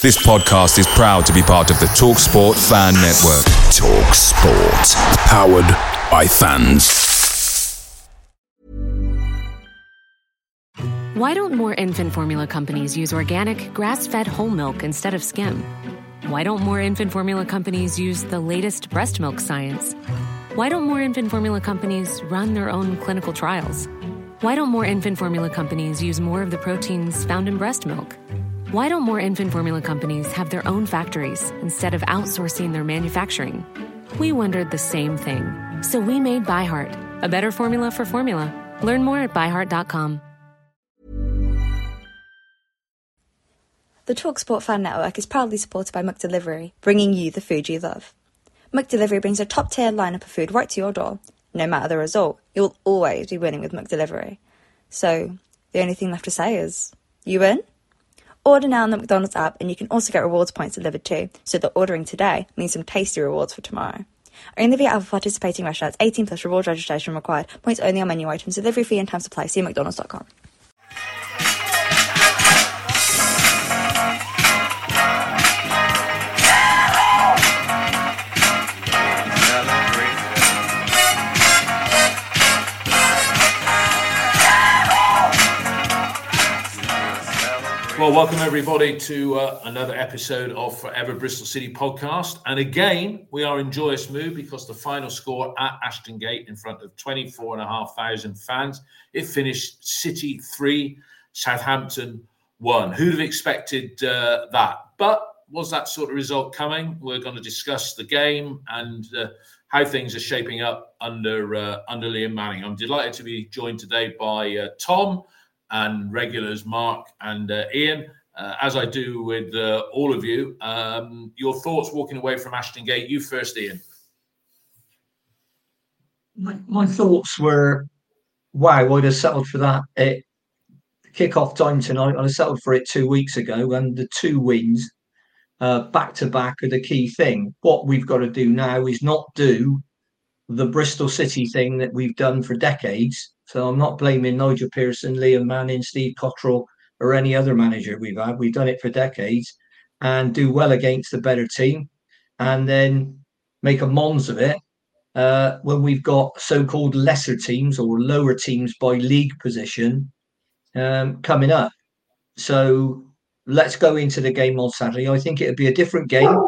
This podcast is proud to be part of the Talk Sport Fan Network. Talk Sport. Powered by fans. Why don't more infant formula companies use organic, grass fed whole milk instead of skim? Why don't more infant formula companies use the latest breast milk science? Why don't more infant formula companies run their own clinical trials? Why don't more infant formula companies use more of the proteins found in breast milk? Why don't more infant formula companies have their own factories instead of outsourcing their manufacturing? We wondered the same thing. So we made ByHeart, a better formula for formula. Learn more at byheart.com. The Talksport Fan Network is proudly supported by McDelivery, bringing you the food you love. McDelivery brings a top tier lineup of food right to your door. No matter the result, you'll always be winning with McDelivery. So, the only thing left to say is, you win? Order now on the McDonald's app, and you can also get rewards points delivered too, so the ordering today means some tasty rewards for tomorrow. Only via other participating restaurants, 18 plus rewards registration required. Points only on menu items, delivery fee and time supply. See mcdonalds.com. Well, welcome everybody to uh, another episode of Forever Bristol City podcast. And again, we are in joyous mood because the final score at Ashton Gate in front of 24,500 fans, it finished City 3, Southampton 1. Who'd have expected uh, that? But was that sort of result coming? We're going to discuss the game and uh, how things are shaping up under uh, under Liam Manning. I'm delighted to be joined today by uh, Tom and regulars Mark and uh, Ian, uh, as I do with uh, all of you. Um, your thoughts walking away from Ashton Gate? You first, Ian. My, my thoughts were, wow, I'd have settled for that at kick-off time tonight. I'd have settled for it two weeks ago, and the two wins uh, back to back are the key thing. What we've got to do now is not do the Bristol City thing that we've done for decades so I'm not blaming Nigel Pearson, Liam Manning, Steve Cotterill, or any other manager we've had. We've done it for decades and do well against the better team and then make a mons of it uh, when we've got so-called lesser teams or lower teams by league position um, coming up. So let's go into the game on Saturday. I think it'll be a different game.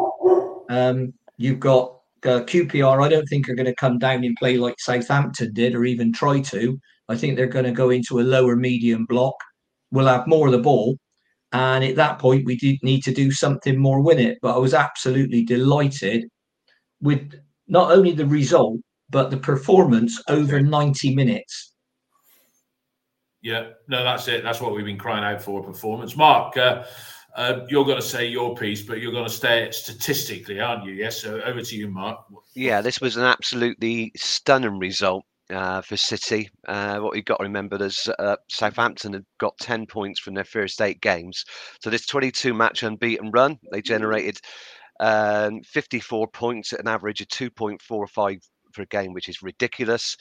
Um, you've got uh, QPR. I don't think are going to come down and play like Southampton did, or even try to. I think they're going to go into a lower medium block. We'll have more of the ball. And at that point, we do need to do something more with it. But I was absolutely delighted with not only the result, but the performance over 90 minutes. Yeah, no, that's it. That's what we've been crying out for performance. Mark, uh, uh, you're going to say your piece, but you're going to stay statistically, aren't you? Yes. So over to you, Mark. Yeah, this was an absolutely stunning result uh, for City. Uh, what you've got to remember is uh, Southampton had got 10 points from their first eight games. So this 22 match unbeaten run, they generated um, 54 points at an average of 2.45 per game, which is ridiculous.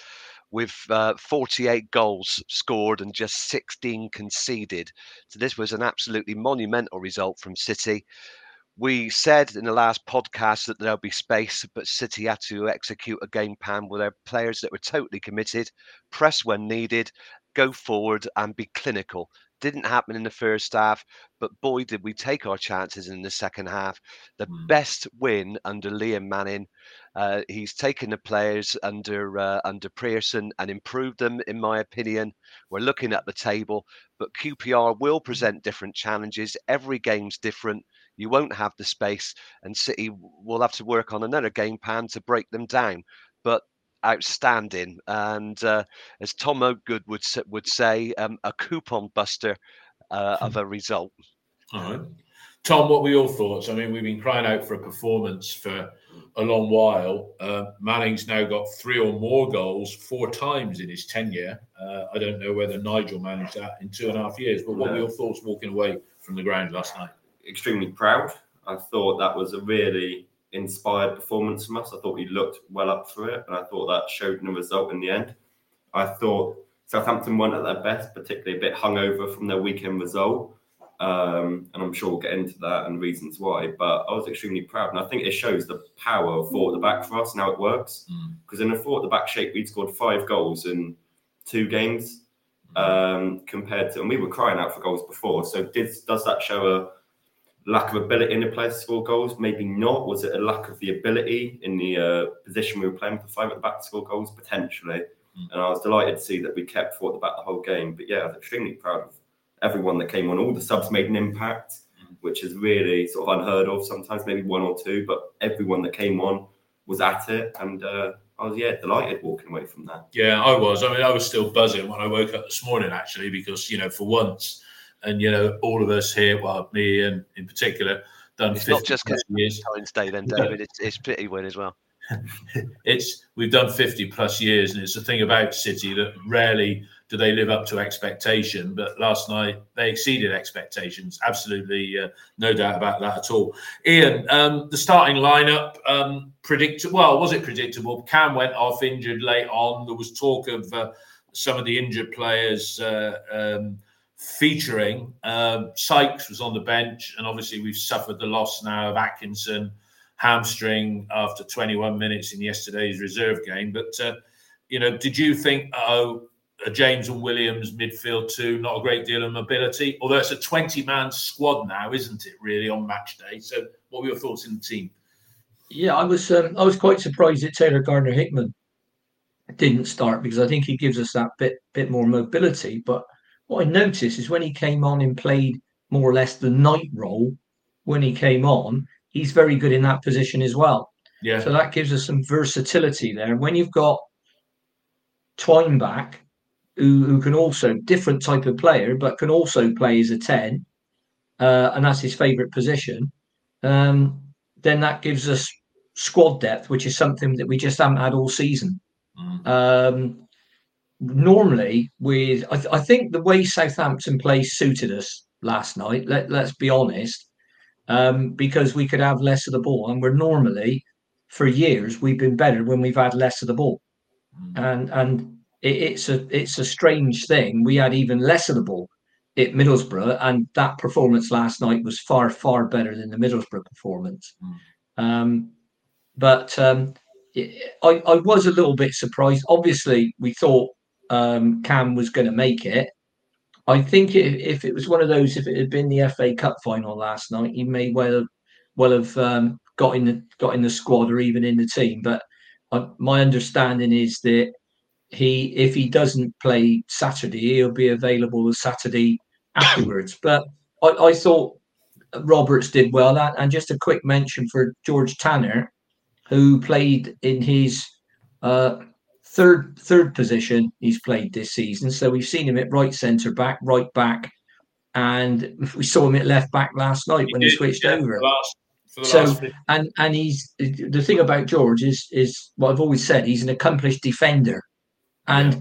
With uh, 48 goals scored and just 16 conceded. So this was an absolutely monumental result from City. We said in the last podcast that there'll be space, but City had to execute a game plan with their players that were totally committed, press when needed, go forward and be clinical. Didn't happen in the first half, but boy, did we take our chances in the second half. The mm. best win under Liam Manning. Uh, he's taken the players under uh, under Pearson and improved them, in my opinion. We're looking at the table, but QPR will present different challenges. Every game's different. You won't have the space, and City will have to work on another game plan to break them down. But outstanding, and uh, as Tom Oakgood would would say, um, a coupon buster uh, of a result. All right, Tom, what were your thoughts? I mean, we've been crying out for a performance for a long while. Uh, Manning's now got three or more goals four times in his tenure. Uh, I don't know whether Nigel managed that in two and a half years, but what were your thoughts walking away from the ground last night? extremely proud. I thought that was a really inspired performance from us. I thought we looked well up for it, and I thought that showed in the result in the end. I thought Southampton weren't at their best, particularly a bit hungover from their weekend result. Um, and I'm sure we'll get into that and reasons why. But I was extremely proud, and I think it shows the power of four at the back for us and how it works. Because in a four at the back shape, we'd scored five goals in two games um, compared to, and we were crying out for goals before. So did does that show a lack of ability in the players to score goals? Maybe not. Was it a lack of the ability in the uh, position we were playing with the five at the back to score goals potentially? And I was delighted to see that we kept four at the back the whole game. But yeah, I was extremely proud of everyone that came on. All the subs made an impact, which is really sort of unheard of. Sometimes maybe one or two, but everyone that came on was at it, and uh, I was yeah delighted walking away from that. Yeah, I was. I mean, I was still buzzing when I woke up this morning, actually, because you know, for once, and you know, all of us here, well, me and in particular, done. It's not just years. Valentine's Day, then, David. It's, it's Pity win as well. it's we've done 50 plus years and it's the thing about city that rarely do they live up to expectation but last night they exceeded expectations absolutely uh, no doubt about that at all ian um, the starting lineup um, predicted well was it predictable cam went off injured late on there was talk of uh, some of the injured players uh, um, featuring uh, sykes was on the bench and obviously we've suffered the loss now of atkinson hamstring after 21 minutes in yesterday's reserve game. But uh, you know, did you think, oh, James and Williams midfield too, not a great deal of mobility? Although it's a 20-man squad now, isn't it? Really on match day. So, what were your thoughts in the team? Yeah, I was um, I was quite surprised that Taylor Gardner Hickman didn't start because I think he gives us that bit bit more mobility. But what I noticed is when he came on and played more or less the Knight role, when he came on, he's very good in that position as well. Yeah. So that gives us some versatility there. When you've got Twine back, who, who can also different type of player, but can also play as a ten, uh, and that's his favourite position. Um, then that gives us squad depth, which is something that we just haven't had all season. Mm. Um, normally, with I, th- I think the way Southampton play suited us last night. Let let's be honest um, because we could have less of the ball. And we're normally, for years, we've been better when we've had less of the ball. And and it, it's a it's a strange thing. We had even less of the ball at Middlesbrough, and that performance last night was far far better than the Middlesbrough performance. Um, but um, I, I was a little bit surprised. Obviously, we thought um, Cam was going to make it, I think if, if it was one of those, if it had been the FA Cup final last night, he may well have, well have um, got in the got in the squad or even in the team. But uh, my understanding is that he, if he doesn't play Saturday, he'll be available Saturday afterwards. But I, I thought Roberts did well. That and just a quick mention for George Tanner, who played in his uh, third third position he's played this season. So we've seen him at right centre back, right back, and we saw him at left back last night when he, he switched yeah, over. Last, so and and he's the thing about George is is what I've always said. He's an accomplished defender, and yeah.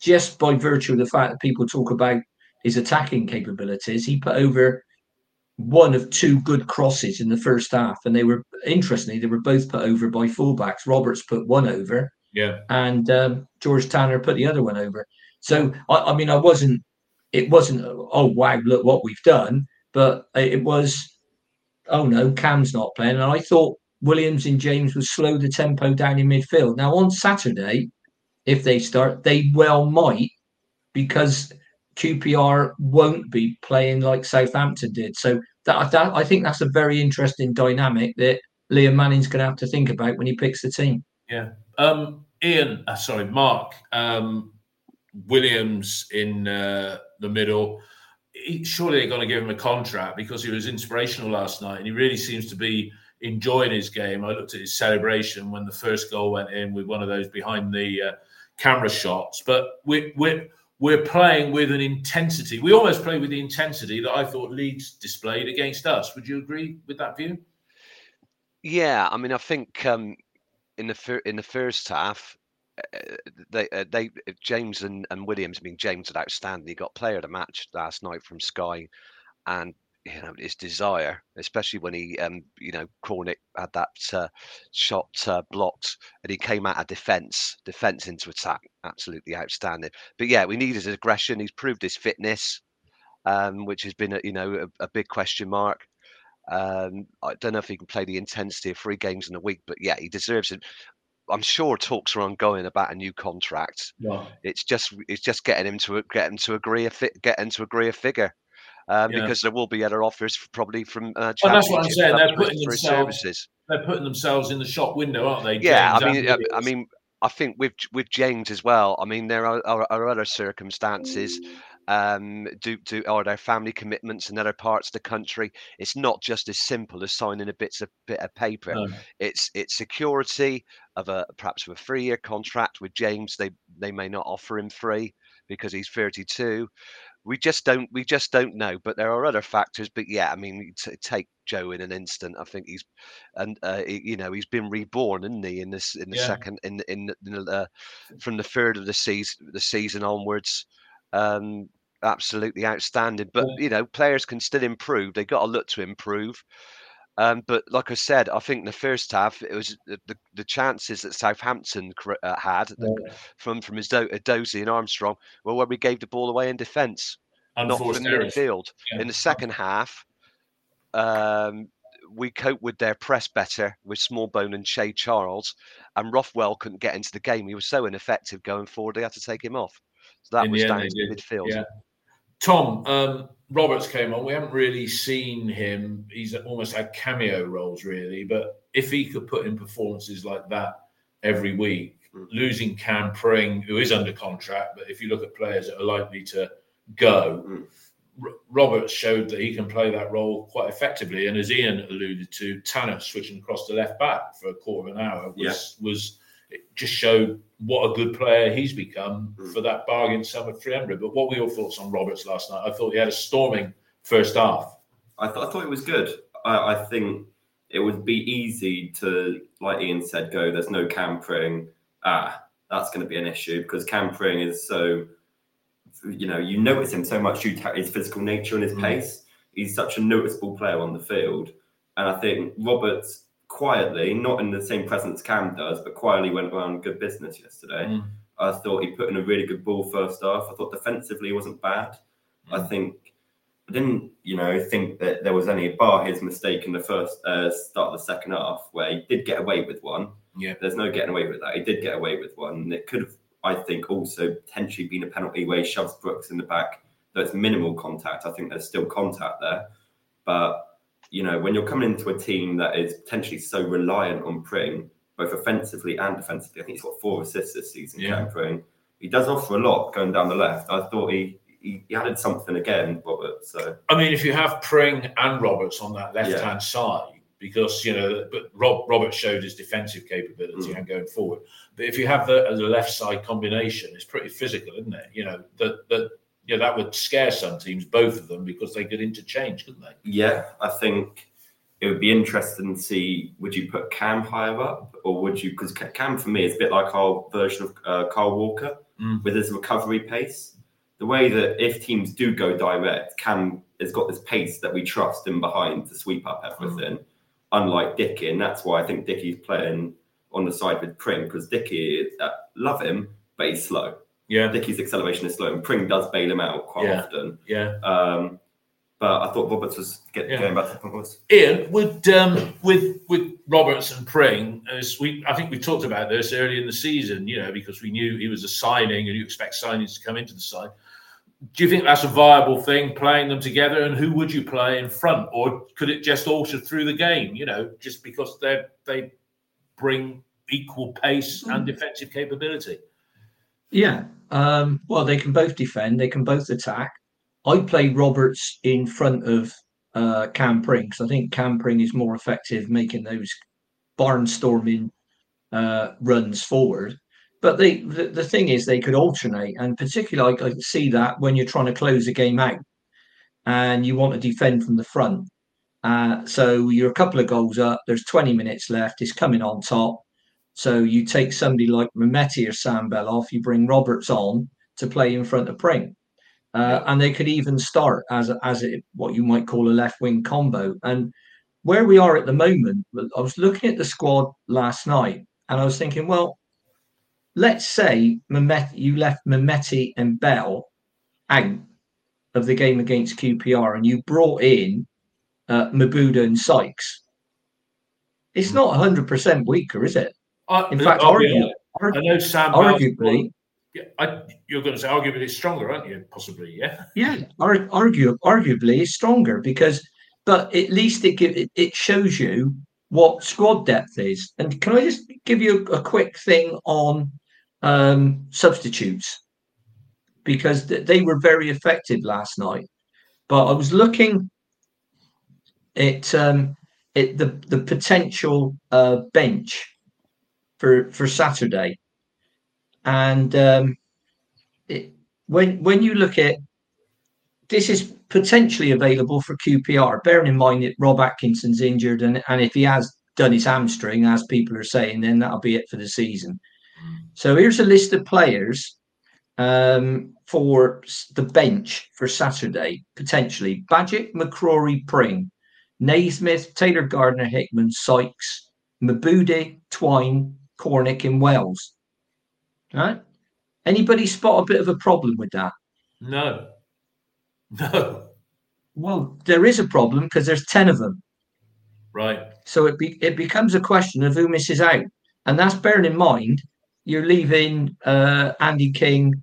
just by virtue of the fact that people talk about his attacking capabilities, he put over one of two good crosses in the first half, and they were interestingly they were both put over by fullbacks. Roberts put one over, yeah. And um, George Tanner put the other one over. So I, I, mean, I wasn't. It wasn't. Oh wow! Look what we've done. But it was. Oh no, Cam's not playing. And I thought Williams and James would slow the tempo down in midfield. Now on Saturday, if they start, they well might, because QPR won't be playing like Southampton did. So that, that I think that's a very interesting dynamic that Liam Manning's going to have to think about when he picks the team. Yeah. Um, Ian, uh, sorry, Mark um, Williams in uh, the middle. He, surely they're going to give him a contract because he was inspirational last night, and he really seems to be enjoying his game. I looked at his celebration when the first goal went in with one of those behind the uh, camera shots. But we're, we're we're playing with an intensity. We almost play with the intensity that I thought Leeds displayed against us. Would you agree with that view? Yeah, I mean, I think um, in the fir- in the first half, uh, they uh, they uh, James and, and Williams. I mean, James had outstanding. He got player of the match last night from Sky, and you know his desire, especially when he um you know Cornick had that uh, shot uh, blocked and he came out of defence, defence into attack, absolutely outstanding. But yeah, we need his aggression. He's proved his fitness. um, which has been a, you know a, a big question mark. Um, I don't know if he can play the intensity of three games in a week, but yeah, he deserves it. I'm sure talks are ongoing about a new contract. Yeah. It's just it's just getting him to get him to agree a fi- get him to agree a figure. Um, Yeah. Because there will be other offers probably from uh, Well, that's what I'm saying. They're putting themselves- services. They're putting themselves in the shop window, aren't they? Yeah, James I mean, I, I mean, I think with with James as well. I mean, there are, are, are other circumstances. Um, due to are there family commitments in other parts of the country? It's not just as simple as signing a bits of bit of paper. No. It's it's security of a perhaps of a three year contract with James. They they may not offer him three because he's 32. We just don't we just don't know. But there are other factors. But yeah, I mean, t- take Joe in an instant. I think he's and uh, he- you know he's been reborn, isn't he? In this in the Yeah. second in in, in the, uh, from the third of the season the season onwards. Um, absolutely outstanding. But Yeah. you know, players can still improve. They got to look to improve. Um, but like I said, I think in the first half it was the, the, the chances that Southampton uh, had the- from from his Do- Dozy and Armstrong were where we gave the ball away in defence, not from errors. midfield. Yeah. In the second half, um, we coped with their press better with Smallbone and Shea Charles, and Rothwell couldn't get into the game. He was so ineffective going forward, they had to take him off. So that In was the down to did. midfield. Yeah. Tom um, Roberts came on. We haven't really seen him. He's almost had cameo roles, really. But if he could put in performances like that every week, Mm. losing Cam Pring, who is under contract, but if you look at players that are likely to go, Mm. R- Roberts showed that he can play that role quite effectively. And as Ian alluded to, Tanner switching across to left back for a quarter of an hour was was it just showed what a good player he's become Mm. for that bargain sum of 300. But what were your thoughts on Roberts last night? I thought he had a storming first half. I, th- I thought it was good. I, I think it would be easy to, like Ian said, go. There's no Cam Pring. Ah, that's going to be an issue because Cam Pring is so. You know, you notice him so much due to his physical nature and his Mm. pace. He's such a noticeable player on the field, and I think Roberts quietly, not in the same presence Cam does, but quietly went around good business yesterday. Mm. I thought he put in a really good ball first half. I thought defensively wasn't bad. I Mm. think I didn't, you know, think that there was any bar his mistake in the first uh, start of the second half where he did get away with one. Yeah. There's no getting away with that. He did get away with one. And it could have, I think, also potentially been a penalty where he shoves Brooks in the back. Though it's minimal contact, I think there's still contact there. But, you know, when you're coming into a team that is potentially so reliant on Pring, both offensively and defensively, I think he's got four assists this season, Yeah. Pring. He does offer a lot going down the left. I thought he, he, he added something again, Robert. So I mean, if you have Pring and Roberts on that left hand side, because you know, but Rob Roberts showed his defensive capability Mm. and going forward. But if you have the as a left side combination, it's pretty physical, isn't it? You know that that yeah, that would scare some teams, both of them, because they could interchange, couldn't they? yeah, I think it would be interesting to see would you put Cam higher up or would you because Cam for me is a bit like our version of uh, Kyle Walker Mm. with his recovery pace. The way that if teams do go direct, Cam has got this pace that we trust in behind to sweep up everything, unlike Dickie, and that's why I think Dickie's playing on the side with Pring because Dickie, uh, love him, but he's slow. Yeah, Dickie's acceleration is slow, and Pring does bail him out quite Yeah. often. yeah. Um, but I thought Roberts was get, Yeah. going back to the point Ian, would um, with with Roberts and Pring, as we I think we talked about this early in the season, you know, because we knew he was a signing and you expect signings to come into the side. Do you think that's a viable thing, playing them together? And who would you play in front, or could it just alter through the game? You know, just because they they bring equal pace and defensive capability. Yeah. Um, well, they can both defend. They can both attack. I play Roberts in front of uh, Cam Pring because I think Cam Pring is more effective making those barnstorming uh, runs forward. But they, the, the thing is, they could alternate, and particularly I, I see that when you're trying to close a game out and you want to defend from the front. Uh, so you're a couple of goals up. There's 20 minutes left. It's coming on top. So you take somebody like Mehmeti or Sam Bell off, you bring Roberts on to play in front of Pring. Uh, and they could even start as a, as a, what you might call a left wing combo. And where we are at the moment, I was looking at the squad last night and I was thinking, well, let's say Mehmeti, you left Mehmeti and Bell out of the game against QPR and you brought in uh, Mabuda and Sykes, it's not 100% weaker, is it? I, In fact, I'll be argu- honest, I know Sam. Arguably, I, you're going to say arguably it's stronger, aren't you? Possibly, yeah. yeah, ar- argue, arguably it's stronger because, but at least it, give, it shows you what squad depth is. And can I just give you a, a quick thing on um, substitutes because th- they were very effective last night. But I was looking at um, at the the potential uh, bench for for Saturday, and um, it, when when you look at this is potentially available for QPR, bearing in mind that Rob Atkinson's injured, and, and if he has done his hamstring, as people are saying, then that'll be it for the season. So here's a list of players um, for the bench for Saturday, potentially. Bajic, McCrorie, Pring, Naismith, Taylor Gardner, Hickman, Sykes, Mabude, Twine, Cornick, in Wells. Right? Anybody spot a bit of a problem with that? No, no, Well, there is a problem because there's 10 of them. right. So it be, it becomes a question of who misses out, and that's bearing in mind you're leaving uh, Andy King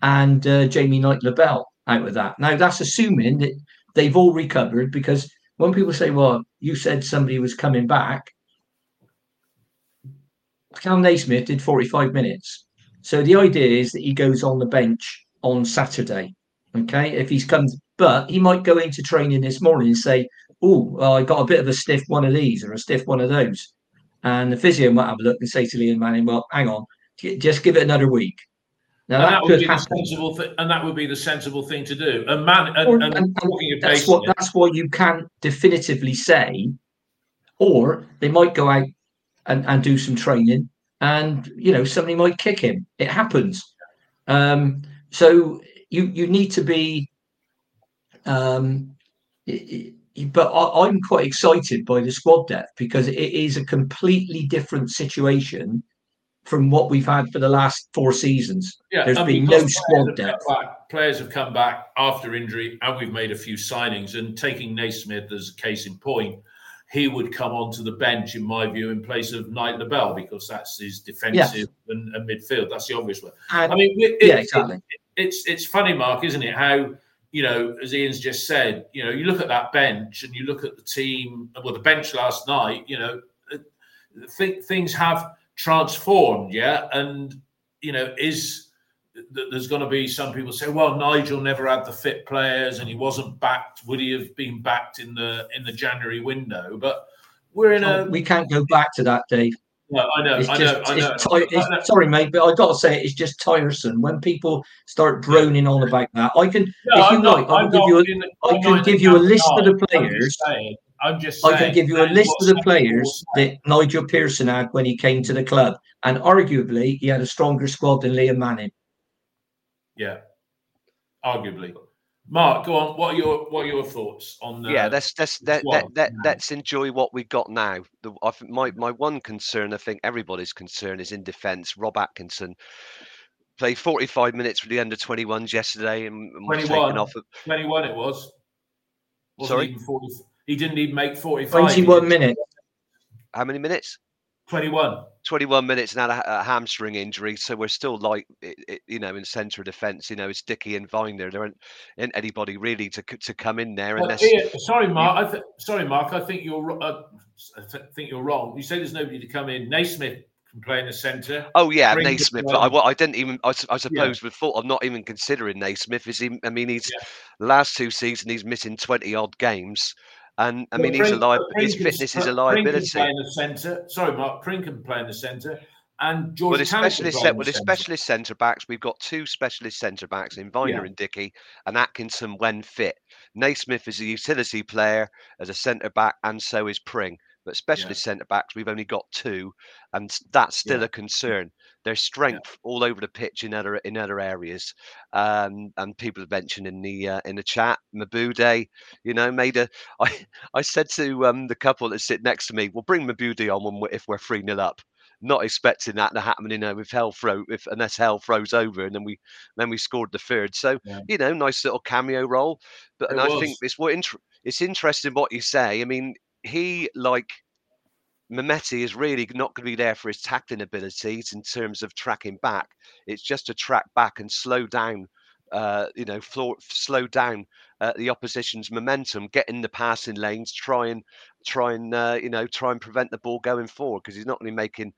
and uh, Jamie Knight-Lebel out of that. Now that's assuming that they've all recovered because when people say, "Well, you said somebody was coming back," Kal Naismith did 45 minutes. So the idea is that he goes on the bench on Saturday. Okay, if he's come, but he might go into training this morning and say, "Oh, well, I got a bit of a stiff one of these or a stiff one of those," and the physio might have a look and say to Liam Manning, "Well, hang on, just give it another week." Now and that, that would be the sensible thing, and that would be the sensible thing to do. And man, and, Or- and, and- that's what it, that's what you can't definitively say. Or they might go out and, and do some training, and you know somebody might kick him. It happens. Um, so you you need to be. Um, i- i- but I, I'm quite excited by the squad depth because it is a completely different situation from what we've had for the last four seasons. yeah, There's been no squad depth. back- Players have come back after injury, and we've made a few signings. And taking Naismith as a case in point, he would come onto the bench, in my view, in place of Knight-Lebel because that's his defensive and, and midfield. That's the obvious one. And I mean, it, yeah, it- exactly. it's it's funny, Mark, isn't it? How you know, as Ian's just said, you know, you look at that bench and you look at the team. Well, the bench last night, you know, uh, th- things have transformed, yeah, and you know, is there's going to be some people say, well, Nigel never had the fit players and he wasn't backed. Would he have been backed in the in the January window? But we're in a. Oh, we can't go back to that, Dave. no, I know, It's I just, know, I know. it's, it's- I know. sorry, mate, but I got to say it's just tiresome when people start droning on about that. I can, No, if you I'm like, I I'm can give you, a, I can give you a list of the I'm just players. saying- I'm just I can give you a list of the players that Nigel Pearson had when he came to the club, and arguably he had a stronger squad than Liam Manning. Yeah, arguably. Mark, go on. What are your what are your thoughts on? Uh, yeah, let's let's let, squad let, let, now? let's enjoy what we got now. The, I think my my one concern, I think everybody's concern, is in defence. Rob Atkinson played 45 minutes for the under 21s yesterday and, and was taken 21. off. Of, twenty-one. It was. Wasn't Sorry? even 40, he didn't even make 45 21 minutes. how many minutes? Twenty-one. 21 minutes and had a, a hamstring injury, so we're still like, it, it, you know, in centre of defence. You know, it's Dicky and Vyner. There aren't, ain't anybody really to to come in there Well, unless. Ian, sorry, Mark. I th- sorry, Mark. I think you're. Uh, I th- think you're wrong. You say there's nobody to come in. Naismith can play in the centre. Oh yeah, Bring Naismith. But I, well, I didn't even. I, I suppose with thought, I'm not even considering Naismith. Is he? I mean, he's Yeah. last two seasons he's missing 20 odd games, and I Well, mean he's a li- his fitness is a liability. play in the centre. Sorry, Mark. Pring can play in the centre, and George. With Tanner specialist set with the his specialist centre backs, we've got two specialist centre backs in Vyner Yeah. and Dickie, and Atkinson when fit. Naismith is a utility player as a centre back, and so is Pring. But specialist centre backs, we've only got two, and that's still Yeah. a concern. There's strength all over the pitch in other in other areas, um, and people have mentioned in the uh, in the chat, Mabude, you know, made a. I I said to um, the couple that sit next to me, "We'll bring Mabude on when we're, if we're three 0 up." not expecting that to happen. You know, with hell throw, if unless hell throws over, and then we then we scored the third. So Yeah. you know, nice little cameo role. But It and I think it's what inter- it's interesting what you say. I mean, he like Mehmeti is really not going to be there for his tackling abilities in terms of tracking back. It's just to track back and slow down, uh, you know, floor, slow down uh, the opposition's momentum, get in the passing lanes, try and try and uh, you know try and prevent the ball going forward because he's not be making,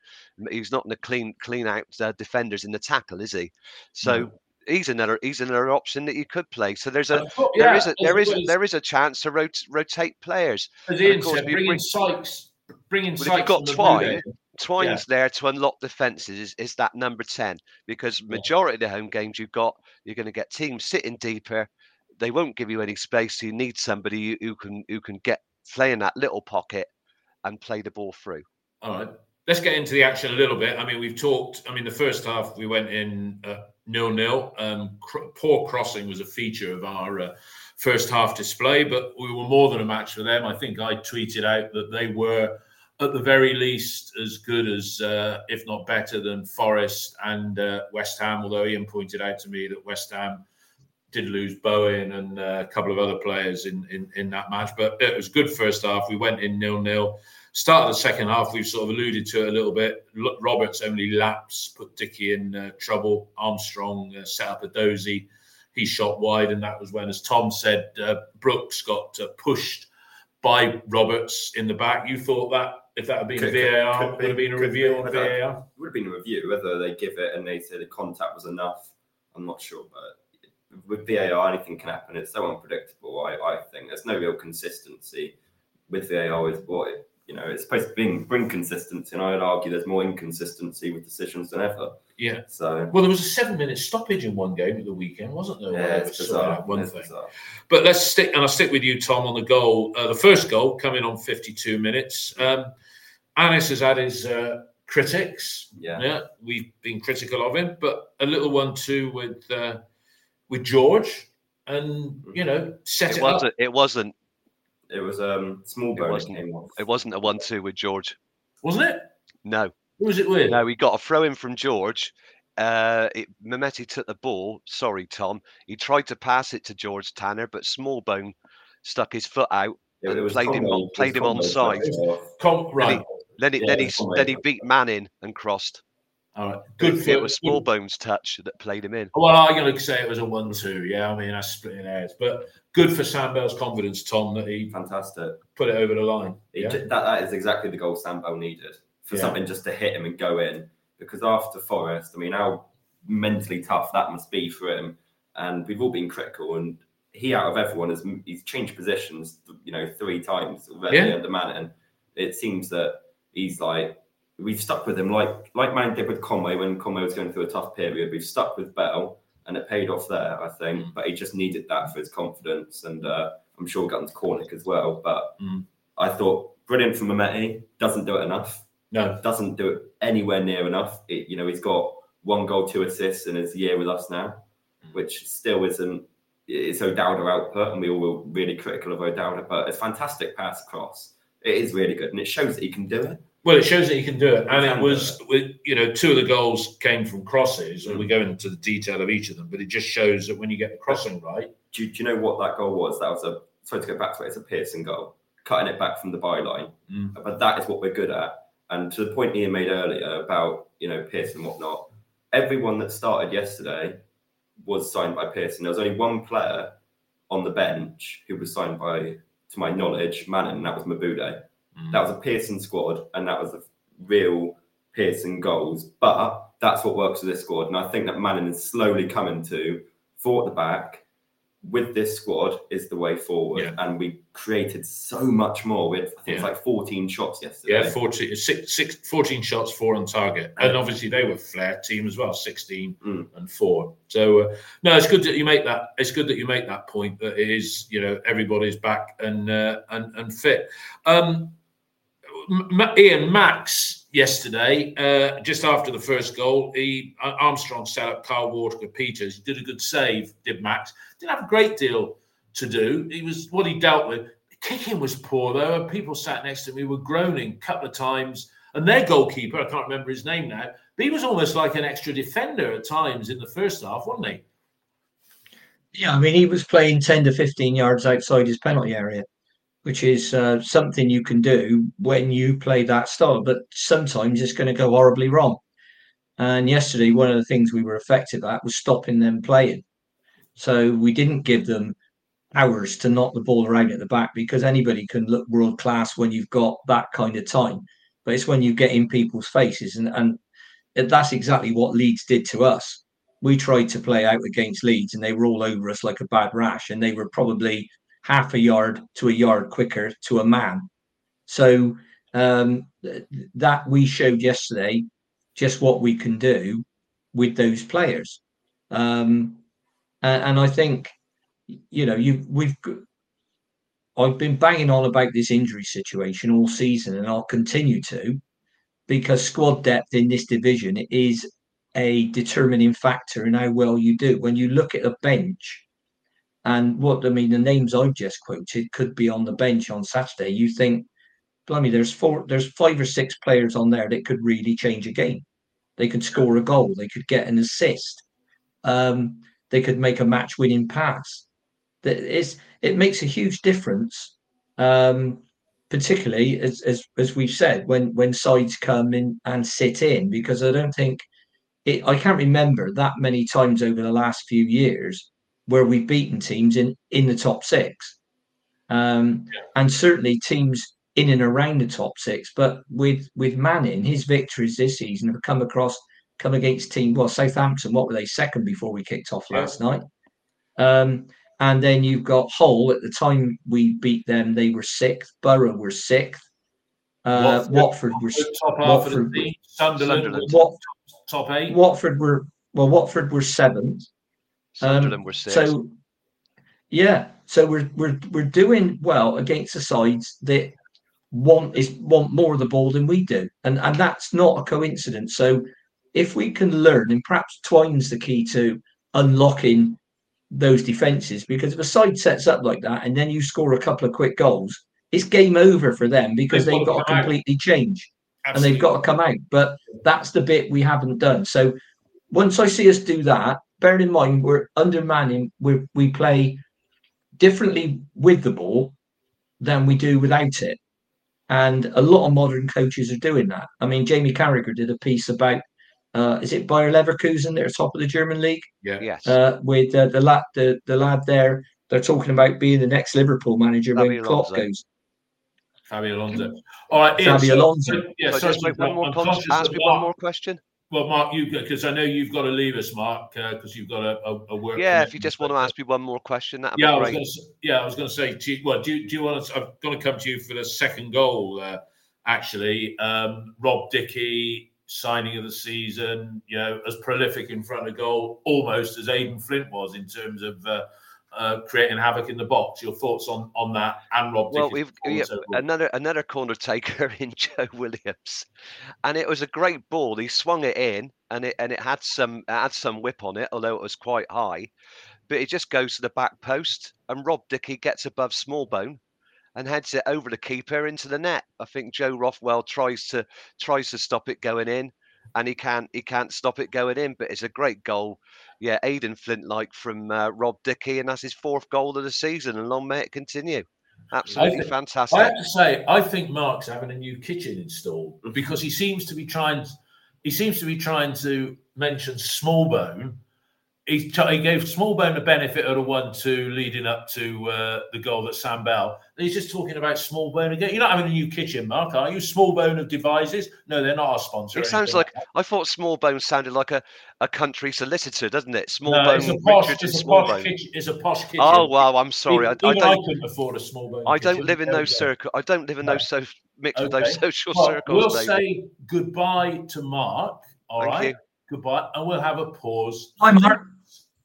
he's not going to clean clean out uh, defenders in the tackle, is he? So. No. He's another. He's another option that you could play. So there's a thought- there yeah, there is a there is well there is a chance to rot- rotate players. As Ian of course, said, bringing bring- Sykes, bringing Sykes you've got Twine, Twine's there to unlock defences is, is that number 10 because majority of the home games you've got, you're going to get teams sitting deeper. They won't give you any space. So you need somebody who- who can who can get play in that little pocket and play the ball through. All right. Let's get into the action a little bit. I mean, we've talked. I mean, the first half we went in uh, nil nil. Um, cr- poor crossing was a feature of our uh, first half display, but we were more than a match for them. I think I tweeted out that they were, at the very least, as good as, uh, if not better, than Forest and uh, West Ham. Although Ian pointed out to me that West Ham did lose Bowen and uh, a couple of other players in, in in that match, but it was good first half. We went in nil nil. Start of the second half, we've sort of alluded to it a little bit. Roberts only laps, put Dickie in uh, trouble. Armstrong uh, set up Edozie. He shot wide, and that was when, as Tom said, uh, Brooks got uh, pushed by Roberts in the back. You thought that if that had been Could- VAR, could would have been a review be. on VAR? It would have been a review. Whether they give it and they say the contact was enough, I'm not sure. But with VAR, anything can happen. It's so unpredictable. I, I think there's no real consistency with VAR. Is what it, you know. It's supposed to bring bring consistency, and I would argue there's more inconsistency with decisions than ever. Yeah. So Well, there was a seven-minute stoppage in one game at the weekend, wasn't there? yeah, Where it's they bizarre. that One It's thing. bizarre. But let's stick, and I'll stick with you, Tom, on the goal. Uh, the first goal coming on 52 minutes. Um, Anis has had his uh, critics. Yeah. we've been critical of him, but a little one too with uh, with George, and you know, set it, It up. wasn't. It wasn't. It was um small It bone that wasn't. came off. It wasn't a one-two with George. wasn't it? No, Who was it with? no. We got a throw in from George. Uh, it, Mehmeti took the ball. Sorry, Tom. He tried to pass it to George Tanner, but Smallbone stuck his foot out It, and it was played him on- played him on Conway side. that came off. Com- right. Then he, Yeah, then he, then he beat Manning and crossed. Uh, all right. Good for It was good- Smallbone's touch that played him in. Well, I'm going to say it was a one-two. Yeah, I mean, that's splitting hairs, but good for Sam Bell's confidence, Tom, that he Fantastic. put it over the line. Yeah. ju- that, that is exactly the goal Sam Bell needed for Yeah. something just to hit him and go in. Because after Forest, I mean, how mentally tough that must be for him. And we've all been critical, and he out of everyone has he's changed positions, you know, three times already Yeah. under Manning. It seems that he's like we've stuck with him like like Man did with Conway when Conway was going through a tough period. We've stuck with Bell, and it paid off there, I think. Mm. But he just needed that for his confidence, and uh, I'm sure Guns Cornick as well. But Mm. I thought brilliant from Mehmeti. Doesn't do it enough. No. Doesn't do it anywhere near enough. It, you know, he's got one goal, two assists in his year with us now, Mm. which still isn't. It's O'Dowda output, and we all were really critical of O'Dowda, but it's fantastic pass across. It is really good, and it shows that he can do it. Well, it shows that he can do it, and it was with you know two of the goals came from crosses, and we Mm. go into the detail of each of them, but it just shows that when you get the crossing right, Do, do you know what that goal was? That was a sorry to go back to it. It's a Pearson goal, cutting it back from the byline. Mm. But that is what we're good at. And to the point Ian made earlier about you know Pearson and whatnot, everyone that started yesterday was signed by Pearson. There was only one player on the bench who was signed by, to my knowledge, Manning, and that was Mabude. Mm. That was a Pearson squad, and that was the real Pearson goals. But that's what works with this squad, and I think that Manning is slowly coming to four at the back. With this squad is the way forward, Yeah. and we created so much more. With I think it's like 14 shots yesterday. yeah, 14, six, six, 14 shots, four on target, and obviously they were flair team as well, sixteen Mm. and four. So uh, no, it's good that you make that. It's good that you make that point that it is you know everybody's back and uh, and and fit. Um, Ian Max yesterday, uh, just after the first goal, he uh, Armstrong set up Kyle Walker-Peters. He did a good save, did Max. Didn't have a great deal to do. He was what he dealt with. Kicking was poor though, people sat next to me were groaning a couple of times. And their goalkeeper, I can't remember his name now, but he was almost like an extra defender at times in the first half, wasn't he? Yeah, I mean, he was playing 10 to 15 yards outside his penalty area, which is uh, something you can do when you play that style. But sometimes it's going to go horribly wrong. And yesterday, one of the things we were effective at was stopping them playing. So we didn't give them hours to knock the ball around at the back because anybody can look world class when you've got that kind of time. But it's when you get in people's faces, and, and that's exactly what Leeds did to us we tried to play out against Leeds and they were all over us like a bad rash, and they were probably half a yard to a yard quicker to a man. So um, that we showed yesterday just what we can do with those players. Um, and, I think you know you we've I've been banging on about this injury situation all season, and I'll continue to because squad depth in this division is a determining factor in how well you do. When you look at a bench, and what I mean, the names I've just quoted could be on the bench on Saturday. You think, blimey, there's four, there's five or six players on there that could really change a game. They could score a goal. They could get an assist. Um, they could make a match-winning pass. It makes a huge difference. Um, particularly as, as as we've said, when when sides come in and sit in, because I don't think it, I can't remember that many times over the last few years where we've beaten teams in in the top six, um, and certainly teams in and around the top six. But with with Manning, his victories this season have come across come against team well Southampton. What were they second before we kicked off last yeah. night? Um, and then you've got Hull. At the time we beat them, they were sixth. Borough were sixth. Uh, Watford, Watford were top half Watford, of the team. Sunderland, Sunderland. Wat, top eight. Watford were well. Watford were seventh. Sunderland um, were sixth. So yeah, so we're we're we're doing well against the sides that want is want more of the ball than we do, and and that's not a coincidence. So if we can learn, and perhaps Twine's the key to unlocking those defenses, because if a side sets up like that and then you score a couple of quick goals, it's game over for them because they've, they've got to completely out. change. Absolutely. and they've got to come out. But that's the bit we haven't done. So once I see us do that, bearing in mind we're under Manning, we we play differently with the ball than we do without it. And a lot of modern coaches are doing that. I mean, Jamie Carragher did a piece about uh, is it Bayer Leverkusen? They're top of the German league. Yeah. Yes. Uh, with uh, the lad, the, the lad there, they're talking about being the next Liverpool manager That'd when Klopp goes. Fabio Alonso. All right, Ian, Fabio Alonso. So, yeah, so sorry, just one more, ask me one more question. Well, Mark, you because I know you've got to leave us, Mark, because uh, you've got a, a, a work. Yeah, if you just want to ask me one more question, that yeah, I was going to, yeah, I was going to say, do you, well, do you, do you want to? I'm going to come to you for the second goal. Uh, actually, um, Rob Dickie signing of the season, you know, as prolific in front of goal, almost as Aden Flint was in terms of. Uh, uh, creating havoc in the box. Your thoughts on on that and Rob? Well, we've yeah, another another corner taker in Joe Williams, and it was a great ball. He swung it in, and it and it had some it had some whip on it, although it was quite high. But it just goes to the back post, and Rob Dickie gets above Smallbone and heads it over the keeper into the net. I think Joe Rothwell tries to tries to stop it going in and he can't he can't stop it going in. But it's a great goal, yeah. Aden Flint like from uh, Rob Dickie, and that's his fourth goal of the season, and long may it continue. Absolutely think, fantastic. I have to say, I think Mark's having a new kitchen installed because he seems to be trying. He seems to be trying to mention Smallbone he, t- he gave Smallbone the benefit of the one-two leading up to uh, the goal that Sam Bell. And he's just talking about Smallbone again. You're not having a new kitchen, Mark, are you? Smallbone of devices? No, they're not our sponsor. It sounds like, like I thought Smallbone sounded like a, a country solicitor, doesn't it? Smallbone. No, it's a posh, it's a posh kitchen. It's a posh kitchen. Oh wow, I'm sorry. Even, I, I, don't, I couldn't afford a Smallbone. I don't live in those circles. I don't live in those so mixed okay. with those social well, circles. We'll David. say goodbye to Mark. All Thank right. You. Goodbye, and we'll have a pause. Hi, Mark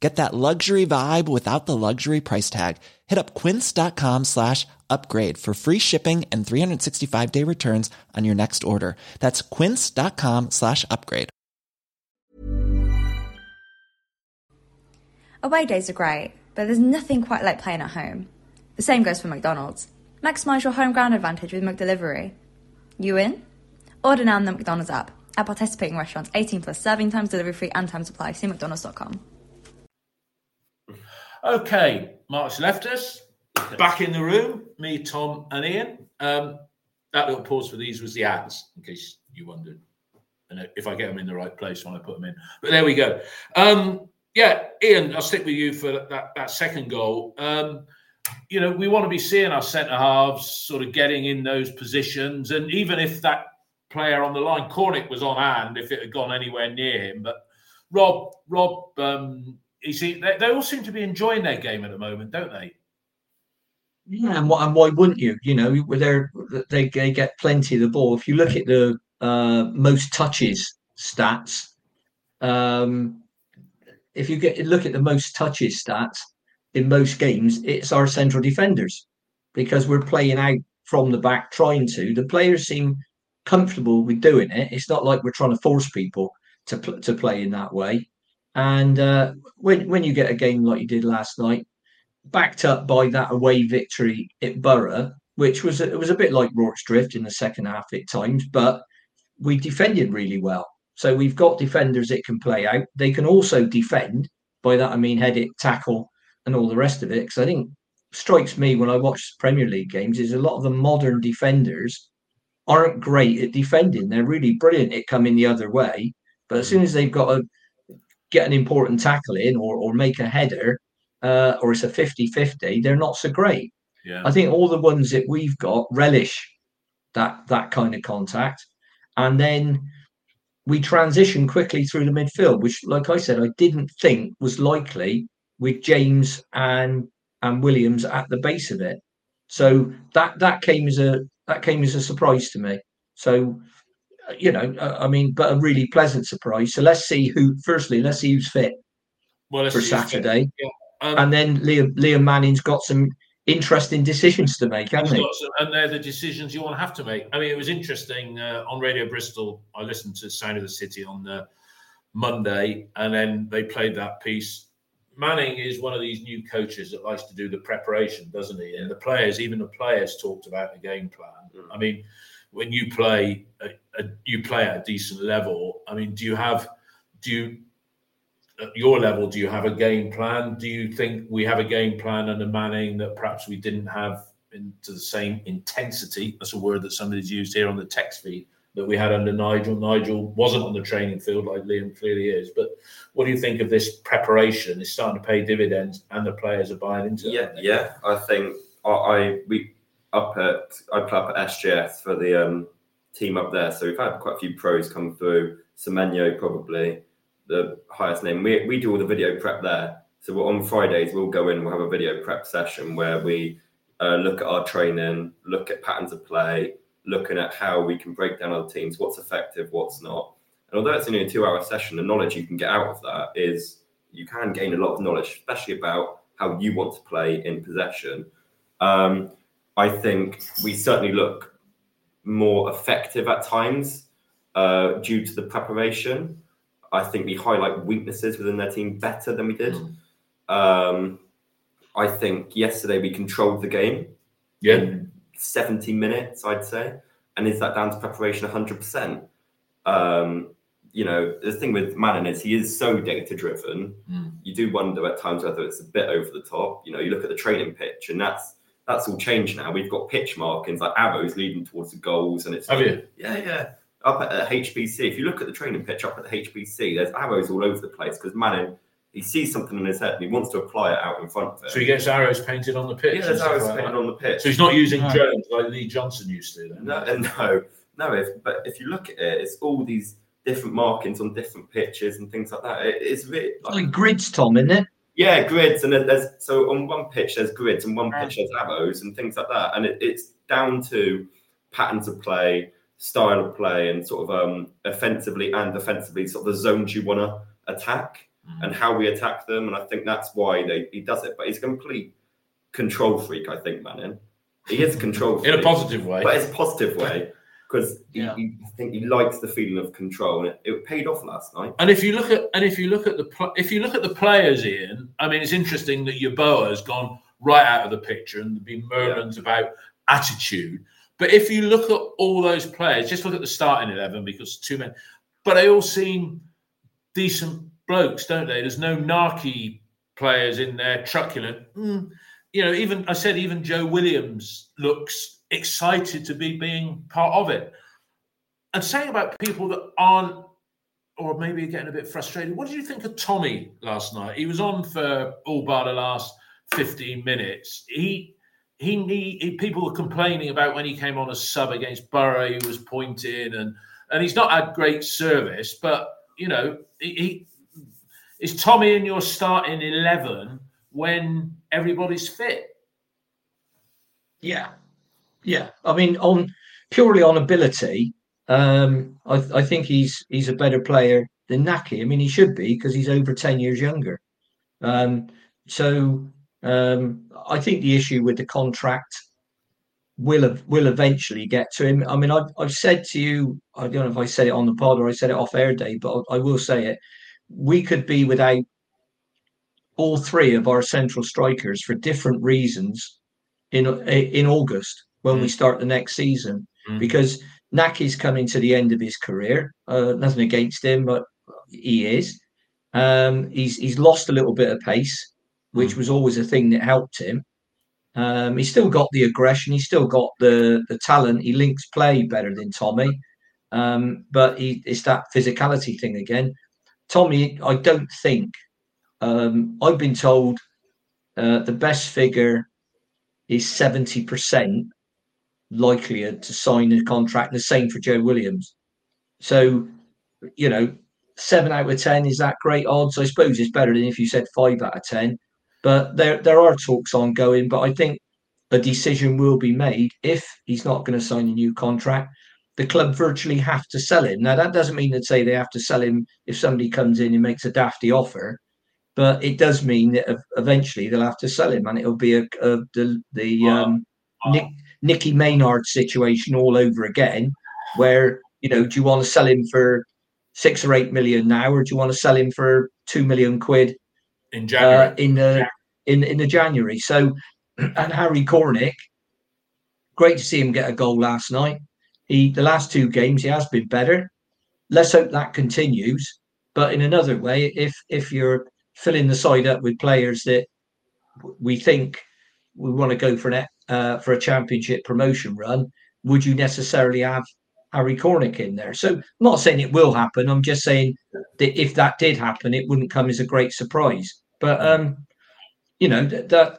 Get that luxury vibe without the luxury price tag. Hit up quince.com slash upgrade for free shipping and 365 day returns on your next order. That's quince.com slash upgrade. Away days are great, but there's nothing quite like playing at home. The same goes for McDonald's. Maximise your home ground advantage with McDelivery. You in? Order now on the McDonald's app. At participating restaurants, 18 plus serving times, delivery free, and time supply. See McDonald's.com. Okay, Mark's left us. Back in the room, me, Tom, and Ian. Um, that little pause for these was the ads, in case you wondered. And if I get them in the right place when I put them in. But there we go. Um, yeah, Ian, I'll stick with you for that, that second goal. Um, you know, we want to be seeing our centre halves sort of getting in those positions. And even if that player on the line, Cornick was on hand if it had gone anywhere near him. But Rob, Rob, um, you see, they, they all seem to be enjoying their game at the moment, don't they? Yeah, and, why, and why wouldn't you? You know, they they get plenty of the ball. If you look at the uh, most touches stats, um, if you get look at the most touches stats in most games, it's our central defenders because we're playing out from the back, trying to. The players seem comfortable with doing it. It's not like we're trying to force people to to play in that way. And uh, when when you get a game like you did last night, backed up by that away victory at Borough, which was it was a bit like Rorke's Drift in the second half at times, but we defended really well. So we've got defenders that can play out. They can also defend. By that I mean head it, tackle, and all the rest of it. Because I think strikes me when I watch Premier League games is a lot of the modern defenders aren't great at defending. They're really brilliant at coming the other way, but as soon as they've got to get an important tackle in or, or make a header, uh, or it's a 50-50, they're not so great. Yeah. I think all the ones that we've got relish that that kind of contact, and then we transition quickly through the midfield, which, like I said, I didn't think was likely with James and and Williams at the base of it. So that that came as a that came as a surprise to me. So you know, I mean, but a really pleasant surprise. So let's see who. Firstly, let's see who's fit well, for Saturday, yeah. um, and then Liam Liam Manning's got some interesting decisions to make, hasn't he? Some, and they're the decisions you want to have to make. I mean, it was interesting uh, on Radio Bristol. I listened to Sound of the City on the Monday, and then they played that piece. Manning is one of these new coaches that likes to do the preparation, doesn't he? And the players, even the players, talked about the game plan. Mm. I mean, when you play, a, a, you play at a decent level. I mean, do you have, do you, at your level, do you have a game plan? Do you think we have a game plan under Manning that perhaps we didn't have into the same intensity? That's a word that somebody's used here on the text feed that we had under Nigel. Nigel wasn't on the training field like Liam clearly is. But what do you think of this preparation? It's starting to pay dividends, and the players are buying into yeah, it. Yeah, I think I, I we up at I play up at SGS for the um, team up there, so we've had quite a few pros come through. Semenyo probably the highest name. We we do all the video prep there. So on Fridays we'll go in. We'll have a video prep session where we uh, look at our training, look at patterns of play, looking at how we can break down other teams, what's effective, what's not. And although it's only a two hour session, the knowledge you can get out of that is you can gain a lot of knowledge, especially about how you want to play in possession. Um, I think we certainly look more effective at times uh, due to the preparation. I think we highlight weaknesses within their team better than we did. Um, I think yesterday we controlled the game. Yeah. 70 minutes, I'd say. And is that down to preparation 100%? Um, you know, the thing with Manning is he is so data driven. Mm. You do wonder at times whether it's a bit over the top. You know, you look at the training pitch, and that's that's all changed now. We've got pitch markings like arrows leading towards the goals, and it's have you? Yeah, yeah. Up at the HPC, if you look at the training pitch up at the HPC, there's arrows all over the place because Manning he sees something in his head and he wants to apply it out in front of him. So he gets arrows painted on the pitch. Yeah, there's arrows like painted that. on the pitch. So he's not using drones like Lee Johnson used to. Then. No, no, no. If but if you look at it, it's all these different markings on different pitches and things like that. It, it's really like, like grids, Tom, isn't it? Yeah, grids, and there's so on one pitch there's grids, and one pitch there's arrows and things like that, and it, it's down to patterns of play, style of play and sort of um, offensively and defensively, sort of the zones you want to attack Mm. and how we attack them. And I think that's why they, he does it. But he's a complete control freak, I think, Manning. He is a control freak. in a positive way. But it's a positive way because Yeah. he, I think he likes the feeling of control. And it, it paid off last night. And if you look at and if you look at the pl- if you look at the players, Ian, I mean, it's interesting that Yeboah has gone right out of the picture and there've been murmurs about attitude. But if you look at all those players, just look at the starting eleven because two men, but they all seem decent blokes, don't they? There's no narky players in there, truculent. Mm, you know, even I said even Joe Williams looks excited to be being part of it. And saying about people that aren't or maybe getting a bit frustrated. What did you think of Tommy last night? He was on for all but the last 15 minutes. He he, he, people were complaining about when he came on as sub against Borough, he was pointing and and he's not had great service, but you know, he, he is Tommy in your starting 11 when everybody's fit. Yeah, yeah. I mean, on purely on ability, um, I, I think he's he's a better player than Nahki. I mean, he should be because he's over ten years younger. Um, so um, I think the issue with the contract will will eventually get to him. I mean, I've I've said to you, I don't know if I said it on the pod or I said it off air day, but I, I will say it. We could be without all three of our central strikers for different reasons in in August when we start the next season Mm. because Nahki's coming to the end of his career. Uh, nothing against him, but he is. Um, he's he's lost a little bit of pace, which was always a thing that helped him. Um, he's still got the aggression. He's still got the the talent. He links play better than Tommy, um, but he, it's that physicality thing again. Tommy, I don't think. Um, I've been told uh, the best figure is seventy percent likelier to sign a contract. And the same for Joe Williams. So, you know, seven out of ten is that great odds? I suppose it's better than if you said five out of ten. But there there are talks ongoing. But I think a decision will be made if he's not going to sign a new contract. The club virtually have to sell him. Now that doesn't mean that say they have to sell him if somebody comes in and makes a dafty offer, but it does mean that eventually they'll have to sell him, and it'll be a, a the the Wow. um, Nick, Nicky Maynard situation all over again, where you know, do you want to sell him for six or eight million now, or do you want to sell him for two million quid in January. uh, in the in in the January? So, and Harry Cornick, great to see him get a goal last night. He the last two games he has been better. Let's hope that continues. But in another way, if if you're filling the side up with players that we think we want to go for an uh, for a championship promotion run, would you necessarily have Harry Cornick in there? So I'm not saying it will happen. I'm just saying that if that did happen, it wouldn't come as a great surprise. But um, you know that, that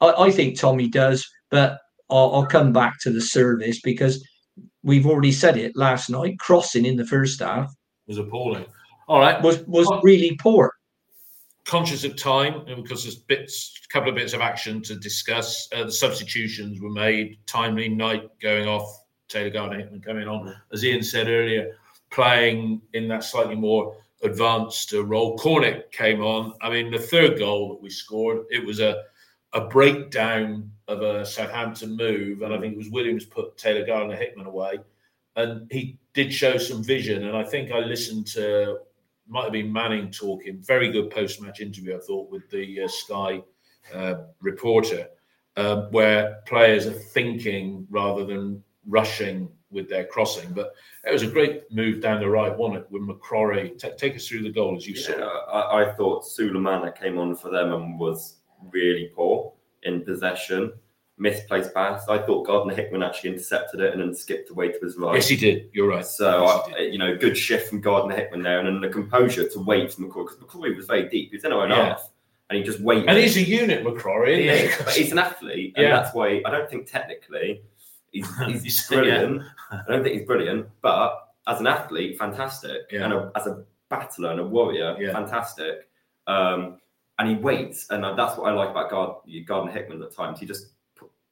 I, I think Tommy does. But I'll, I'll come back to the service because we've already said it last night. Crossing in the first half was appalling. All right. was was really poor. Conscious of time and because there's bits, a couple of bits of action to discuss. Uh, the substitutions were made. Timely Knight going off. Taylor Gardner Hickman coming on, as Ian said earlier, playing in that slightly more advanced uh, role. Cornick came on. I mean, the third goal that we scored, it was a a breakdown of a Southampton move, and I think it was Williams put Taylor Gardner Hickman away, and he did show some vision. And I think I listened to might have been Manning talking. Very good post match interview, I thought, with the uh, Sky uh, reporter, um, where players are thinking rather than rushing with their crossing. But it was a great move down the right, wasn't it, with McCrorie. Ta take us through the goal as you saw. I, I thought Sulemana came on for them and was really poor in possession, misplaced pass. I thought Gardner Hickman actually intercepted it and then skipped away to his right. Yes, he did. You're right. So, Yes, he I, you know, good shift from Gardner Hickman there, and then the composure to wait for McCrorie because McCrorie was very deep. He's in our own Yeah. half, and he just waited. And he's a unit, McCrorie, he? but he's an athlete, and Yeah. that's why I don't think technically he's, he's, brilliant. I don't think he's brilliant, but as an athlete, fantastic, and a, as a battler and a warrior, fantastic. Um, and he waits, and uh, that's what I like about Gard- Gardner Hickman at times. He just